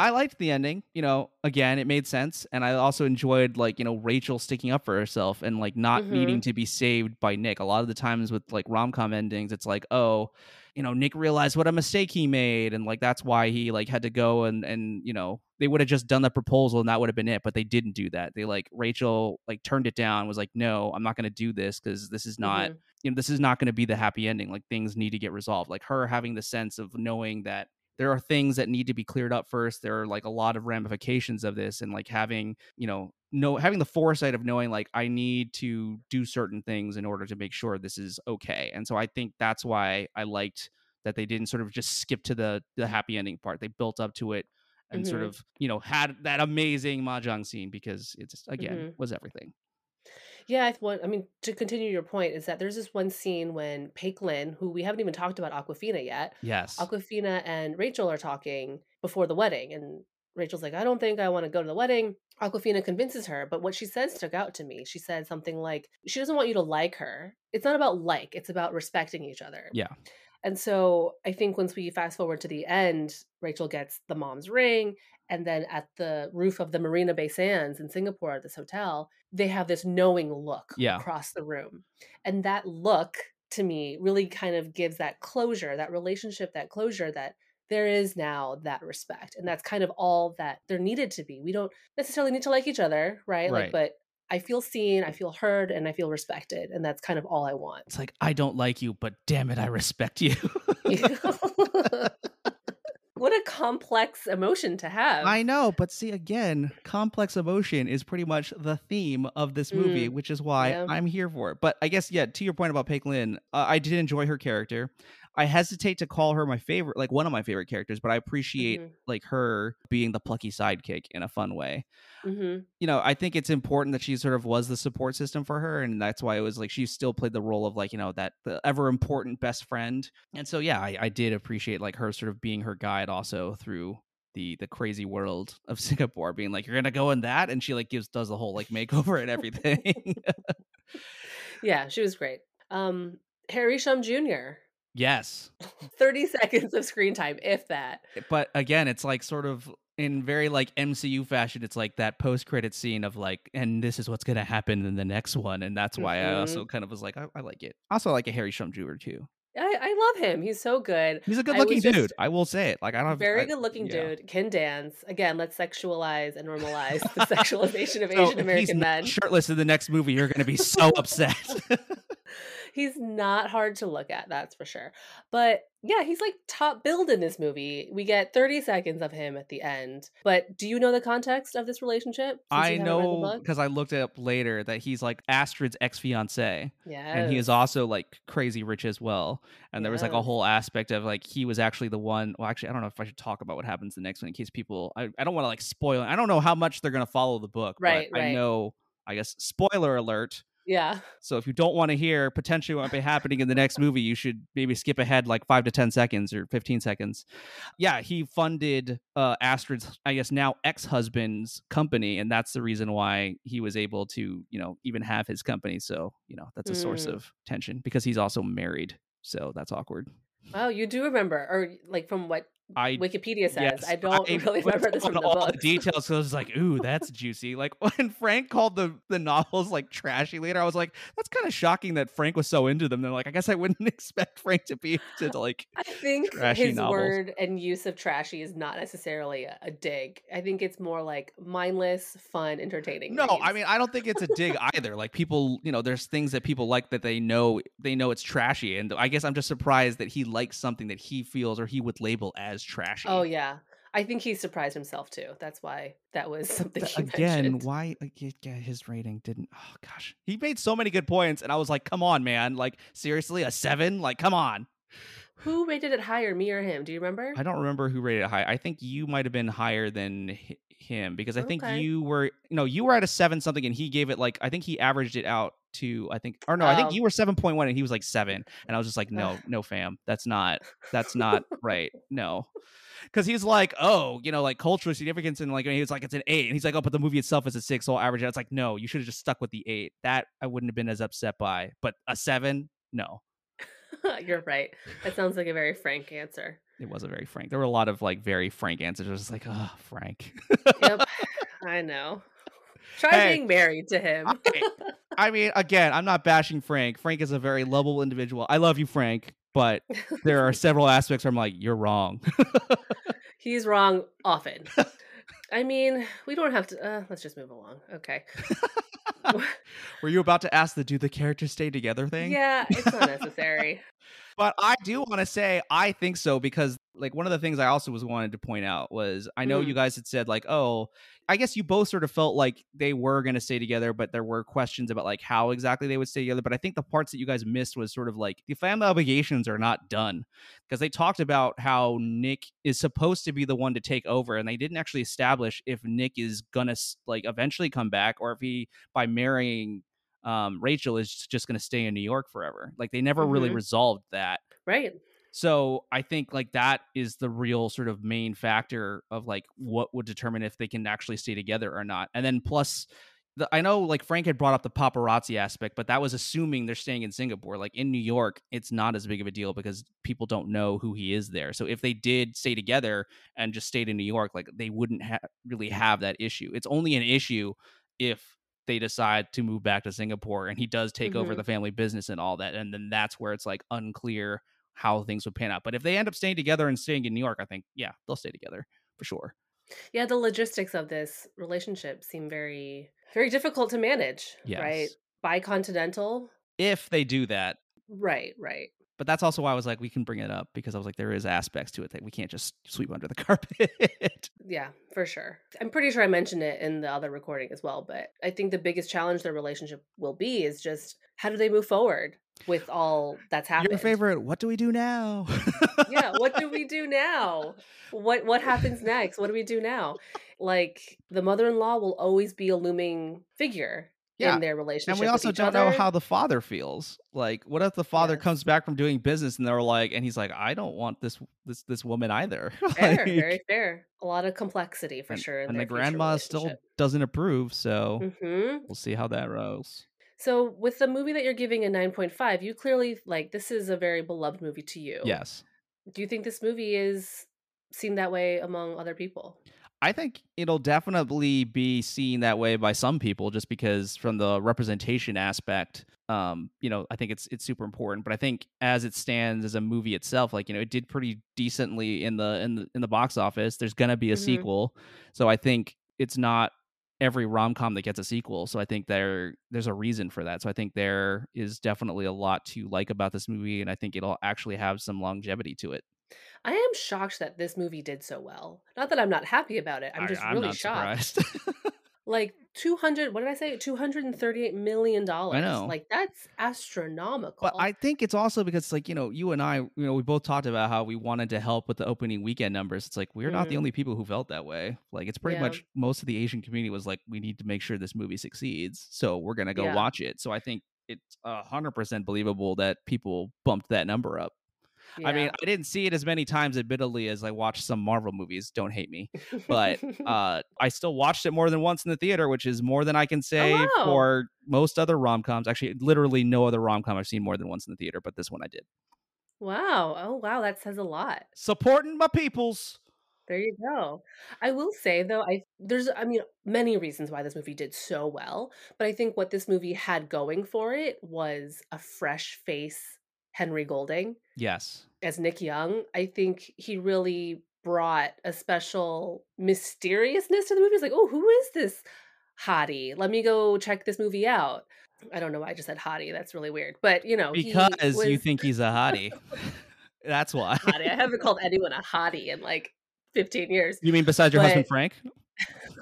I liked the ending. You know, again, it made sense, and I also enjoyed like you know Rachel sticking up for herself and like not Mhm. needing to be saved by Nick. A lot of the times with like rom com endings, it's like, oh, you know, Nick realized what a mistake he made, and like that's why he like had to go and and you know they would have just done the proposal and that would have been it, but they didn't do that. They like Rachel like turned it down, was like, no, I'm not going to do this because this is not Mhm. you know this is not going to be the happy ending like things need to get resolved like her having the sense of knowing that there are things that need to be cleared up first there are like a lot of ramifications of this and like having you know no having the foresight of knowing like i need to do certain things in order to make sure this is okay and so i think that's why i liked that they didn't sort of just skip to the the happy ending part they built up to it and sort Mhm. of you know had that amazing mahjong scene because it's again Mhm. was everything Yeah, I, th- I mean, to continue your point, is that there's this one scene when Peik Lin, who we haven't even talked about Awkwafina yet, yes Awkwafina and Rachel are talking before the wedding, and Rachel's like, I don't think I want to go to the wedding. Awkwafina convinces her, but what she said stuck out to me. She said something like, she doesn't want you to like her. It's not about like, it's about respecting each other. yeah And so I think once we fast forward to the end, Rachel gets the mom's ring. And then at the roof of the Marina Bay Sands in Singapore at this hotel, they have this knowing look Yeah. across the room. And that look to me really kind of gives that closure, that relationship, that closure that there is now that respect. And that's kind of all that there needed to be. We don't necessarily need to like each other, right? Right. Like, but I feel seen, I feel heard, and I feel respected. And that's kind of all I want. It's like I don't like you, but damn it, I respect you. *laughs* *laughs* what a complex emotion to have. I know, but see again, complex emotion is pretty much the theme of this movie, Mm, which is why yeah. I'm here for it. But I guess yeah, to your point about Peik Lin, uh, I did enjoy her character. I hesitate to call her my favorite, like one of my favorite characters, but I appreciate Mhm, like her being the plucky sidekick in a fun way. mhm. You know, I think it's important that she sort of was the support system for her, and that's why it was like she still played the role of like you know that the ever important best friend. And so yeah, I, I did appreciate like her sort of being her guide also through the the crazy world of *laughs* Singapore, being like you're gonna go in that, and she like gives does the whole like makeover and everything. *laughs* Yeah, she was great. Um, Harry Shum Jr. yes, *laughs* 30 seconds of screen time, if that. but again, it's like sort of in very like MCU fashion. It's like that post credit scene of like, and this is what's gonna happen in the next one, and that's why I Mhm. also kind of was like, I, I like it. Also, I like a Harry Shum Jr. too. I, I love him. He's so good. He's a good looking dude. I will say it. Like I don't have Very I- good looking yeah. dude. Can dance. Again, let's sexualize and normalize the *laughs* sexualization of So Asian American men. shirtless in the next movie, you're going to be so upset. *laughs* he's not hard to look at, that's for sure. But yeah, he's like top billed in this movie. We get 30 seconds of him at the end. But do you know the context of this relationship? I know because I looked it up later that he's like Astrid's ex fiance. Yeah. And he is also like crazy rich as well. And there was like a whole aspect of like he was actually the one. Well, actually, I don't know if I should talk about what happens the next one in case people. I, I don't want to like spoil. I don't know how much they're going to follow the book. Right, But I know, I guess, spoiler alert. Yeah. So if you don't want to hear potentially what might be happening in the next movie, you should maybe skip ahead like five to ten seconds or fifteen seconds. Yeah, he funded uh, Astrid's, I guess now ex-husband's company, and that's the reason why he was able to, you know, even have his company. So you know that's a source Mm. of tension because he's also married. So that's awkward. Wow, you do remember, or like from what I Wikipedia says. yes, I don't *laughs* really remember this from the all book. the details. So I was like, "Ooh, that's juicy." Like *laughs* when Frank called the the novels like trashy later, I was like, "That's kind of shocking that Frank was so into them." They're like, "I guess I wouldn't *laughs* expect Frank to be to like." I think his novels. word and use of trashy is not necessarily a, a dig. I think it's more like mindless, fun, entertaining. No, I mean I don't think it's a dig either. Like people, you know, there's things that people like that they know they know it's trashy, and I guess I'm just surprised that he likes something that he feels or he would label as trashy. Oh yeah, I think he surprised himself too. That's why that was *laughs* something he Again, mentioned. why yeah, his rating didn't? Oh gosh, he made so many good points, and I was like, "Come on, man! Like seriously, a seven? Like come on!" Who rated it higher, me or him? Do you remember? I don't remember who rated it high. I think you might have been higher than hi- him because I think you were, you know, you were at a seven something, and he gave it like I think he averaged it out to I think or no, I think Oh. you were seven point one, and he was like seven, and I was just like, no, no, fam, that's not that's not *laughs* right, no. Because he's like, oh, you know, like cultural significance, and like he was like, it's an eight, and he's like, oh, but the movie itself is a six, so I'll average it. It's like, no, you should have just stuck with the eight. That I wouldn't have been as upset by, but a seven, no, *laughs* You're right. That sounds like a very frank answer. it wasn't very frank. There were a lot of like very frank answers. I was like, oh, Frank. Yep, *laughs* I know. Try Hey. being married to him. I, I mean, again, I'm not bashing Frank. Frank is a very lovable individual. I love you, Frank, but there are several aspects where I'm like, you're wrong. *laughs* He's wrong often. *laughs* I mean, we don't have to. Uh, let's just move along. Okay. *laughs* Were you about to ask the do the characters stay together thing? yeah, it's not necessary. But I do want to say I think so because like one of the things I also was wanted to point out was I know Mm. you guys had said like, oh, I guess you both sort of felt like they were going to stay together, but there were questions about like how exactly they would stay together. But I think the parts that you guys missed was sort of like the family obligations are not done because they talked about how Nick is supposed to be the one to take over, and they didn't actually establish if Nick is gonna like eventually come back or if he by marrying um, Rachel is just going to stay in New York forever. Like they never really Mhm. resolved that. Right. So I think like that is the real sort of main factor of like what would determine if they can actually stay together or not. And then plus the, I know like Frank had brought up the paparazzi aspect, but that was assuming they're staying in Singapore. Like in New York, it's not as big of a deal because people don't know who he is there. So if they did stay together and just stayed in New York, like they wouldn't ha- really have that issue. It's only an issue if they decide to move back to Singapore and he does take over Mhm. the family business and all that. And then that's where it's like unclear how things would pan out. But if they end up staying together and staying in New York, I think, yeah, they'll stay together for sure. Yeah, the logistics of this relationship seem very, very difficult to manage. Right. Yes. Bicontinental. If they do that. Right. Right. But that's also why I was like, we can bring it up because I was like, there is aspects to it that we can't just sweep under the *laughs* carpet. Yeah, for sure. I'm pretty sure I mentioned it in the other recording as well, but I think the biggest challenge their relationship will be is just how do they move forward with all that's happened? Your favorite, what do we do now? yeah, what do we do now? *laughs* What what happens next? What do we do now? Like the mother-in-law will always be a looming figure Yeah, in their relationship. And we also don't know how the father feels. Like, what if the father Yes. comes back from doing business and they're like, and he's like, I don't want this this this woman either. *laughs* fair, Like, very fair. A lot of complexity for and, sure. And the grandma still doesn't approve, so hmm we'll see how that rolls. So with the movie that you're giving a 9.5, you clearly like this is a very beloved movie to you. Yes. Do you think this movie is seen that way among other people? I think it'll definitely be seen that way by some people just because from the representation aspect um you know I think it's it's super important but I think as it stands as a movie itself like you know it did pretty decently in the in the in the box office there's going to be a Mhm. sequel so I think it's not every rom com that gets a sequel. So I think there there's a reason for that. So I think there is definitely a lot to like about this movie, and I think it'll actually have some longevity to it. I am shocked that this movie did so well. Not that I'm not happy about it. I'm just I, really not shocked. *laughs* Like 200, what did I say? 238 million dollars I know. Like that's astronomical. But I think it's also because, like, you know, you and I, you know, we both talked about how we wanted to help with the opening weekend numbers. It's like we're not the Mhm. only people who felt that way. Like, it's pretty Yeah. much most of the Asian community was like, we need to make sure this movie succeeds, so we're gonna go Yeah. watch it. So I think it's a hundred percent believable that people bumped that number up. I mean, I didn't see it as many times, admittedly, as I watched some Marvel movies. Don't hate me, but *laughs* uh, I still watched it more than once in the theater, which is more than I can say Oh, wow. for most other rom coms. Actually, literally no other rom com I've seen more than once in the theater, but this one I did. Wow. Oh, wow. That says a lot. Supporting my peoples. There you go. I will say though, I there's I mean many reasons why this movie did so well, but I think what this movie had going for it was a fresh face Henry Golding Yes. As Nick Young. I think he really brought a special mysteriousness to the movie. It's like, oh, who is this hottie? Let me go check this movie out. I don't know why I just said hottie. That's really weird. But you know, he Because you think he's a hottie. *laughs* That's why. *laughs* hottie. I haven't called anyone a hottie in like 15 years. You mean besides your husband Frank?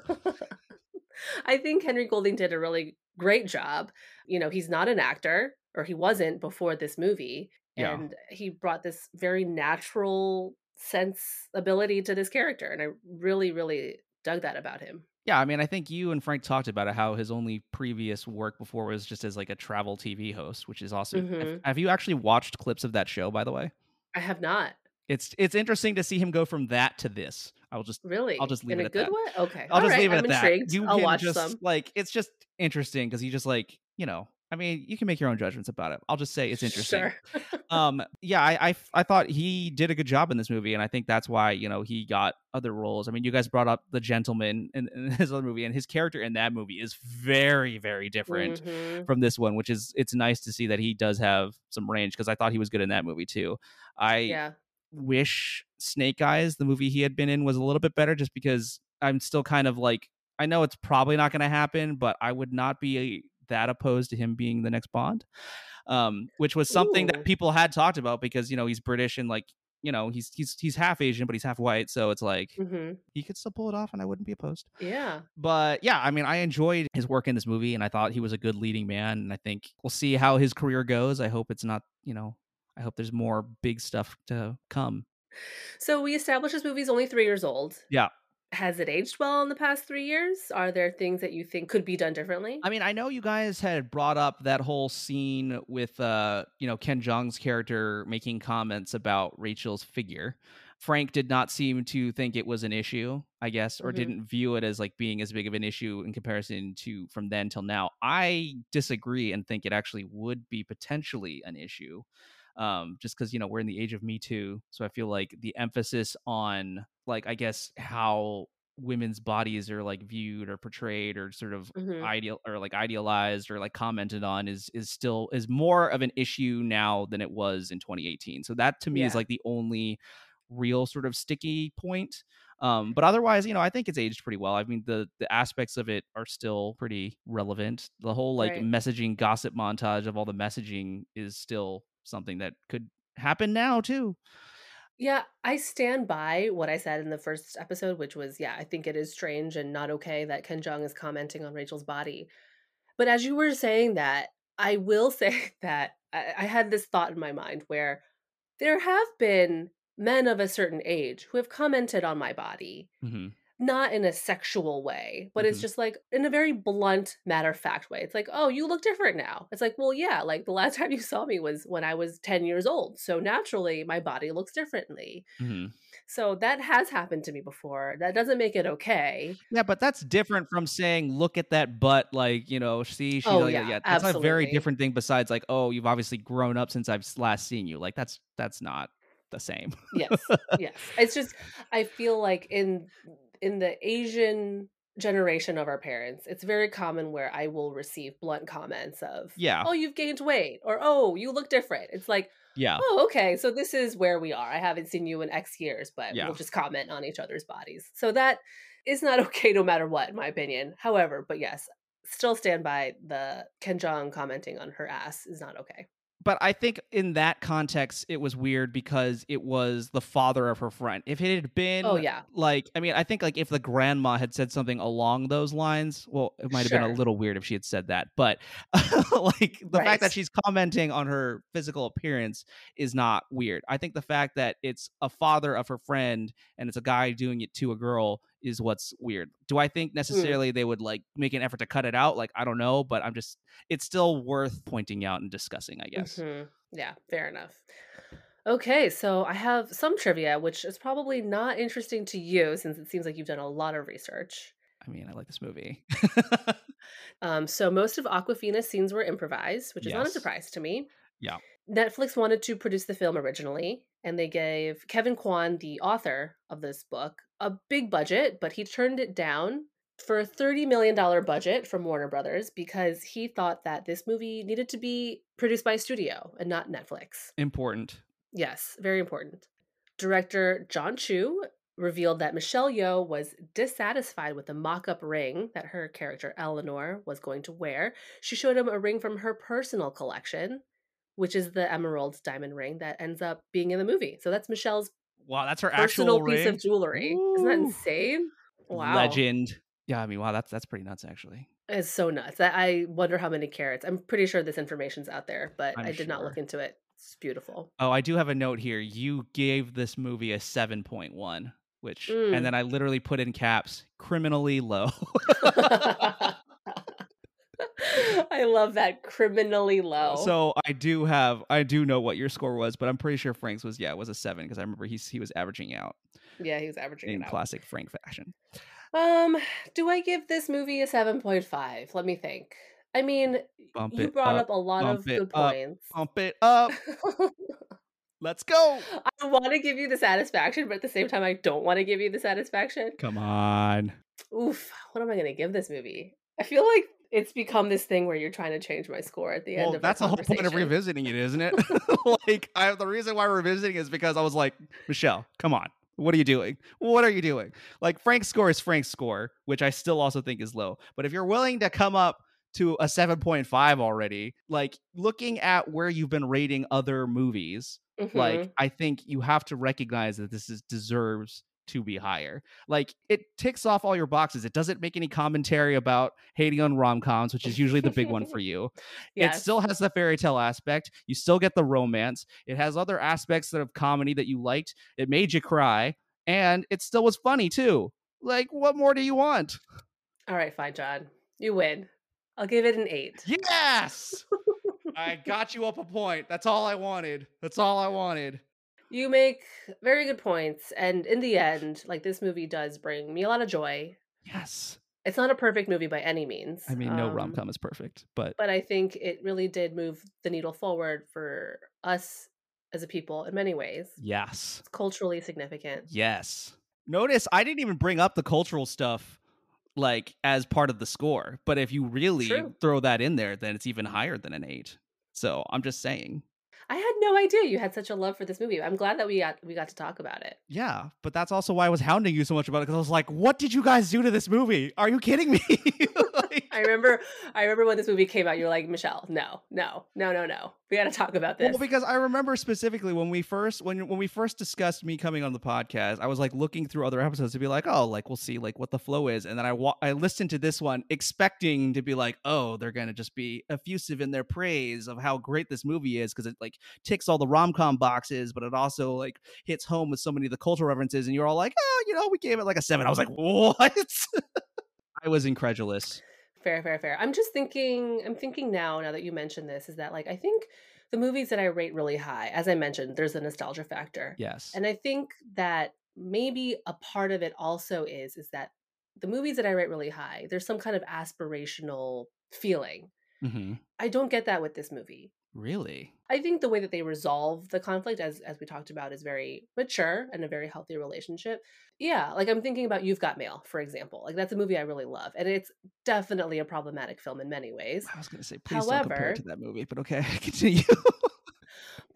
*laughs* I think Henry Golding did a really great job. You know, he's not an actor, or he wasn't before this movie, Yeah. and he brought this very natural sense ability to this character, and I really, really dug that about him. Yeah, I mean, I think you and Frank talked about it. How his only previous work before was just as like a travel TV host, which is awesome have- Mhm. Have you actually watched clips of that show? By the way, I have not it's it's interesting to see him go from that to this. I'll just really. I'll just leave in it a at good that. way. Okay, I'll All just right, leave it I'm at that. You I'll can watch just some. like it's just interesting because you just like you know. I mean, you can make your own judgments about it. I'll just say it's interesting. Sure. *laughs* um yeah I thought he did a good job in this movie and i think that's why you know he got other roles i mean you guys brought up the gentleman in, in *laughs* his other movie and his character in that movie is very very different Mhm. from this one which is it's nice to see that he does have some range because i thought he was good in that movie too i Yeah. wish snake eyes the movie he had been in was a little bit better just because i'm still kind of like i know it's probably not going to happen but i would not be that opposed to him being the next bond um, which was something Ooh. that people had talked about because you know he's British and like you know he's he's he's half Asian but he's half white, so it's like hmm he could still pull it off, and I wouldn't be opposed. Yeah. But yeah, I mean, I enjoyed his work in this movie, and I thought he was a good leading man, and I think we'll see how his career goes. I hope it's not you know. I hope there's more big stuff to come. So we established this movie's only three years old. Yeah. Has it aged well in the past three years? Are there things that you think could be done differently? I mean, I know you guys had brought up that whole scene with uh, you know, Ken Jeong's character making comments about Rachel's figure. Frank did not seem to think it was an issue, I guess, or Mhm. didn't view it as like being as big of an issue in comparison to from then till now. I disagree and think it actually would be potentially an issue. Um, just because you know we're in the age of Me Too, so I feel like the emphasis on like I guess how women's bodies are like viewed or portrayed or sort of Mhm. ideal or like idealized or like commented on is is still is more of an issue now than it was in 2018 so that to me is like the only real sort of sticky point um but otherwise you know i think it's aged pretty well i mean the the aspects of it are still pretty relevant the whole like Right. messaging gossip montage of all the messaging is still something that could happen now too Yeah, I stand by what I said in the first episode, which was, yeah, I think it is strange and not okay that Ken Jeong is commenting on Rachel's body. But as you were saying that, I will *laughs* say that I, I had this thought in my mind where there have been men of a certain age who have commented on my body, hmm not in a sexual way, but it's Mhm. just like in a very blunt, matter of fact way. It's like, oh, you look different now. It's like, well, yeah, like the last *laughs* time you saw me was when I was 10 years old. So naturally, my body looks differently. hmm So that has happened to me before. That doesn't make it okay. Yeah, but that's different from saying, "Look at that butt." Like, you know, see, she's Oh, like, yeah, yeah, that's a very different thing. Besides, like, oh, you've obviously grown up since I've last seen you. Like, that's that's not the same. Yes. yes. It's just I feel like in in the Asian generation of our parents, it's very common where I will receive blunt comments of, Yeah. "Oh, you've gained weight," or "Oh, you look different." It's like, Yeah. Oh, okay. So this is where we are. I haven't seen you in X years, but Yeah. we'll just comment on each other's bodies. So that is not *laughs* okay no matter what, in my opinion. However, but yes, still stand by the Ken Jeong commenting on her ass is not okay. But I think in that context, it was weird because it was the father of her friend. If it had been, Oh yeah. like, I mean, I think like if the grandma had said something along those lines, well, it might have been a little weird if she had said that. But *laughs* like the fact that she's commenting on her physical appearance is not weird. I think the fact that it's a father of her friend and it's a guy doing it to a girl is what's weird. Do I think necessarily they would like make an effort to cut it out? Like, I don't know, but I'm just, it's still worth pointing out and discussing, I guess. Mhm. Yeah, fair enough. Okay, so I have some trivia, which is probably not interesting to you since it seems like you've done a lot of research. I mean, I like this movie. Um, so most of Awkwafina's scenes were improvised, which is not a surprise to me. Yeah. Netflix wanted to produce the film originally, and they gave Kevin Kwan, the author of this book, a big budget, but he turned it down for a $30 million budget from Warner Brothers because he thought that this movie needed to be produced by a studio and not Netflix. Important. Yes, very important. Director Jon Chu revealed that Michelle Yeoh was dissatisfied with the mock up ring that her character Eleanor was going to wear. She showed him a ring from her personal collection, which is the emerald diamond ring that ends up being in the movie. So that's Michelle's Wow, that's her personal actual piece ring. of jewelry. Isn't that insane? Wow. Legend. Yeah, I mean, wow, that's that's pretty nuts, actually. It's so nuts. I wonder how many carats. I'm pretty sure this information's out there, but I'm I did not look into it. It's beautiful. Oh, I do have a note here. You gave this movie a seven point one, which, Mm. and then I literally put in caps, criminally low. *laughs* *laughs* *laughs* I love that criminally low. so I do have, I do know what your score was, but I'm pretty sure Frank's was yeah, it was a seven because I remember he's he was averaging out yeah, he was averaging out in classic Frank fashion. Um, do I give this movie a seven point five? Let me think. I mean, Bump you brought up, up a lot of good up, points. pump it up. *laughs* Let's go. I want to give you the satisfaction, but at the same time, I don't want to give you the satisfaction. Come on. Oof, what am I going to give this movie? I feel like it's become this thing where you're trying to change my score at the end Well, of that's the whole point of revisiting it, isn't it? *laughs* *laughs* like, I the reason why we're revisiting is because I was like, Michelle, come on. What are you doing? What are you doing? Like Frank's score is Frank's score, which I still also think is low. But if you're willing to come up to a 7.5 already, like looking at where you've been rating other movies, Mhm. like I think you have to recognize that this is deserves to be higher. Like it ticks off all your boxes. It doesn't make any commentary about hating on rom-coms, which is usually the big one for *laughs* you. yes. It still has the fairy tale aspect. You still get the romance. It has other aspects of comedy that you liked. It made you cry, and it still was funny too. Like, what more do you want? All right, fine, John. You win. I'll give it an eight. Yes, I *laughs* got you up a point. That's all I wanted. That's all I wanted. You make very good points, and in the end, like this movie does bring me a lot of joy. Yes. It's not a perfect movie by any means. I mean, no um, rom com is perfect, but but I think it really did move the needle forward for us as a people in many ways. yes, It's culturally significant. yes. Notice I didn't even bring up the cultural stuff like as part of the score, but if you really True. throw that in there, then it's even higher than an eight. So I'm just saying. No idea you had such a love for this movie. I'm glad that we got we got to talk about it. Yeah, but that's also why I was hounding you so much about it because I was like, "What did you guys do to this movie? Are you kidding me?" *laughs* Like- *laughs* I remember I remember when this movie came out, you were like, Michelle, no, no, no, no, no. We gotta talk about this. Well, because I remember specifically when we first when when we first discussed me coming on the podcast, I was like looking through other episodes to be like, oh, like we'll see like what the flow is, and then I wa- I listened to this one expecting to be like, oh, they're gonna just be effusive in their praise of how great this movie is because it like ticks all the rom com boxes, but it also like hits home with so many of the cultural references, and you're all like, oh, you know, we gave it like a seven. I was like, *laughs* what? I was incredulous. Fair, fair, fair. I'm just thinking, I'm thinking now, now that you mentioned this, is that like, I think the movies that I rate really high, as I mentioned, there's a nostalgia factor. Yes. And I think that maybe a part of it also is, is that the movies that I rate really high, there's some kind of aspirational feeling. hmm I don't get that with this movie. Really? I think the way that they resolve the conflict, as as we talked about, is very mature and a very healthy relationship. Yeah, like I'm thinking about You've Got Mail, for example. Like that's a movie I really love, and it's definitely a problematic film in many ways. I was gonna say, please don't compare it to that movie, but okay, *laughs* continue. *laughs*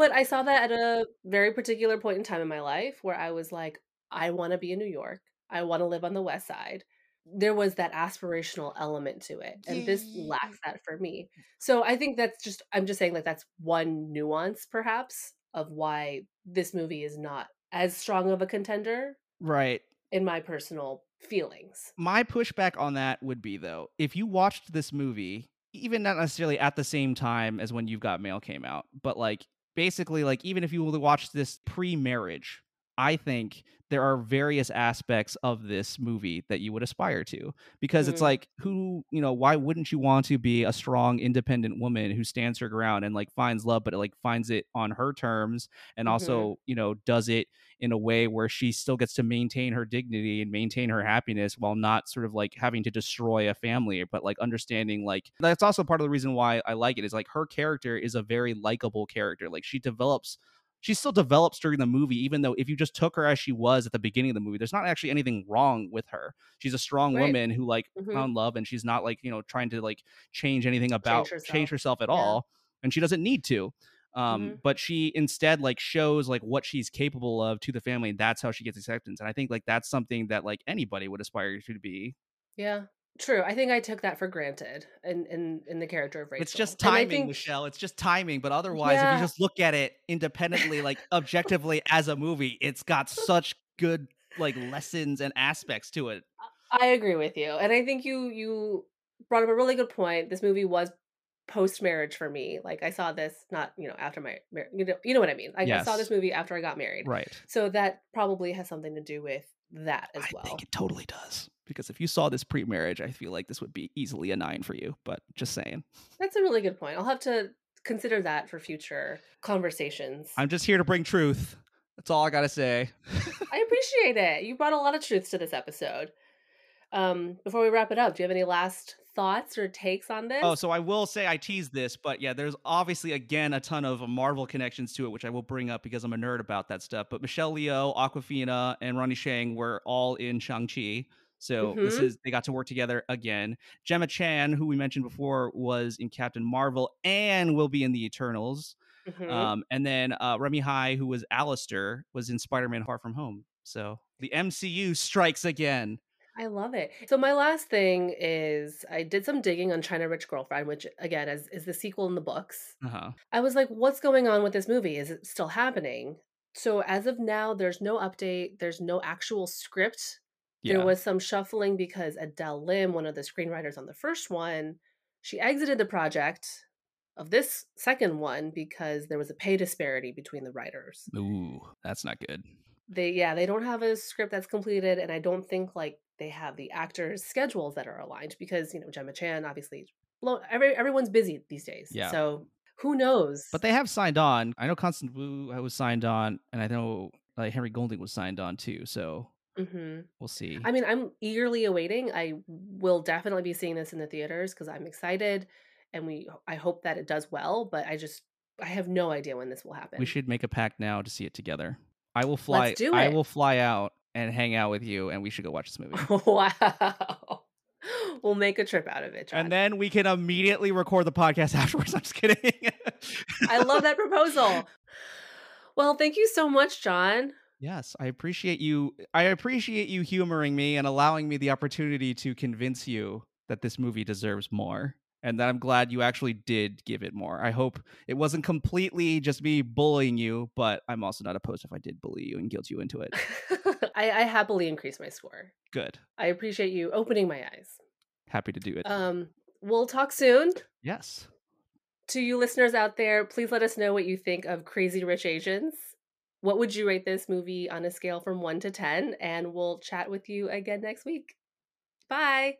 But I saw that at a very particular point in time in my life where I was like, I want to be in New York. I want to live on the West Side. There was that aspirational element to it, and this lacks that for me. Mm. So I think that's just, I'm just saying that that's one nuance, perhaps, of why this movie is not as strong of a contender. Right. In my personal feelings. My pushback on that would be, though, if you watched this movie, even not necessarily at the same time as when You've Got Mail came out, but like basically, like even if you watched this pre marriage, I think there are various aspects of this movie that you would aspire to because mm-hmm. it's like who you know why wouldn't you want to be a strong independent woman who stands her ground and like finds love but like finds it on her terms and mm-hmm. also you know does it in a way where she still gets to maintain her dignity and maintain her happiness while not sort of like having to destroy a family but like understanding like that's also part of the reason why I like it is like her character is a very likable character like she develops she still develops during the movie, even though if you just took her as she was at the beginning of the movie, there's not actually anything wrong with her. She's a strong right. woman who like mm-hmm. found love and she's not like, you know, trying to like change anything about change herself, change herself at yeah. all. And she doesn't need to. Um, mm-hmm. but she instead like shows like what she's capable of to the family, and that's how she gets acceptance. And I think like that's something that like anybody would aspire to be. Yeah. True. I think I took that for granted in in, in the character of Rachel. It's just timing, think, Michelle. It's just timing. But otherwise, yeah. if you just look at it independently, like objectively as a movie, it's got such good like lessons and aspects to it. I agree with you, and I think you you brought up a really good point. This movie was post marriage for me. Like I saw this not you know after my you know you know what I mean. Like yes. I saw this movie after I got married, right? So that probably has something to do with that as I well. I think it totally does because if you saw this pre-marriage, I feel like this would be easily a nine for you. But just saying. That's a really good point. I'll have to consider that for future conversations. I'm just here to bring truth. That's all I gotta say. I appreciate it. You brought a lot of truth to this episode. Um, before we wrap it up, do you have any last thoughts or takes on this? Oh, so I will say I teased this, but yeah, there's obviously again a ton of Marvel connections to it, which I will bring up because I'm a nerd about that stuff. But Michelle Yeoh, Awkwafina, and Ronny Chieng were all in Shang Chi. So mm-hmm. this is they got to work together again. Gemma Chan, who we mentioned before, was in Captain Marvel and will be in the Eternals. Mm-hmm. Um, and then uh, Remy Hii, who was Alistair, was in Spider-Man: Far From Home. So the MCU strikes again. I love it. So my last thing is I did some digging on China Rich Girlfriend, which again is is the sequel in the books. Uh-huh. I was like, what's going on with this movie? Is it still happening? So as of now, there's no update. There's no actual script. Yeah. There was some shuffling because Adele Lim, one of the screenwriters on the first one, she exited the project of this second one because there was a pay disparity between the writers. Ooh, that's not good. They yeah, they don't have a script that's completed and I don't think like they have the actors' schedules that are aligned because you know Gemma Chan obviously every everyone's busy these days. Yeah. So who knows? But they have signed on. I know Constance Wu uh, was signed on, and I know like Henry Golding was signed on too. So mm-hmm. we'll see. I mean, I'm eagerly awaiting. I will definitely be seeing this in the theaters because I'm excited, and we. I hope that it does well. But I just I have no idea when this will happen. We should make a pact now to see it together. I will fly. Let's do it. I will fly out and hang out with you, and we should go watch this *laughs* movie. wow. We'll make a trip out of it. John. And then we can immediately record the podcast *laughs* afterwards. I'm just kidding. I love that proposal. Well, thank you so much, John. Yes, I appreciate you. I appreciate you humoring me and allowing me the opportunity to convince you that this movie deserves more and that I'm glad you actually did give it more. I hope it wasn't completely just me bullying you, but I'm also not opposed if I did bully you and guilt you into it. *laughs* I, I, happily increase my score. Good. I appreciate you opening my eyes. Happy to do it. Um, we'll talk soon. Yes. To you listeners out there, please let us know what you think of Crazy Rich Asians. What would you rate this movie on a scale from one to ten? And we'll chat with you again next week. Bye.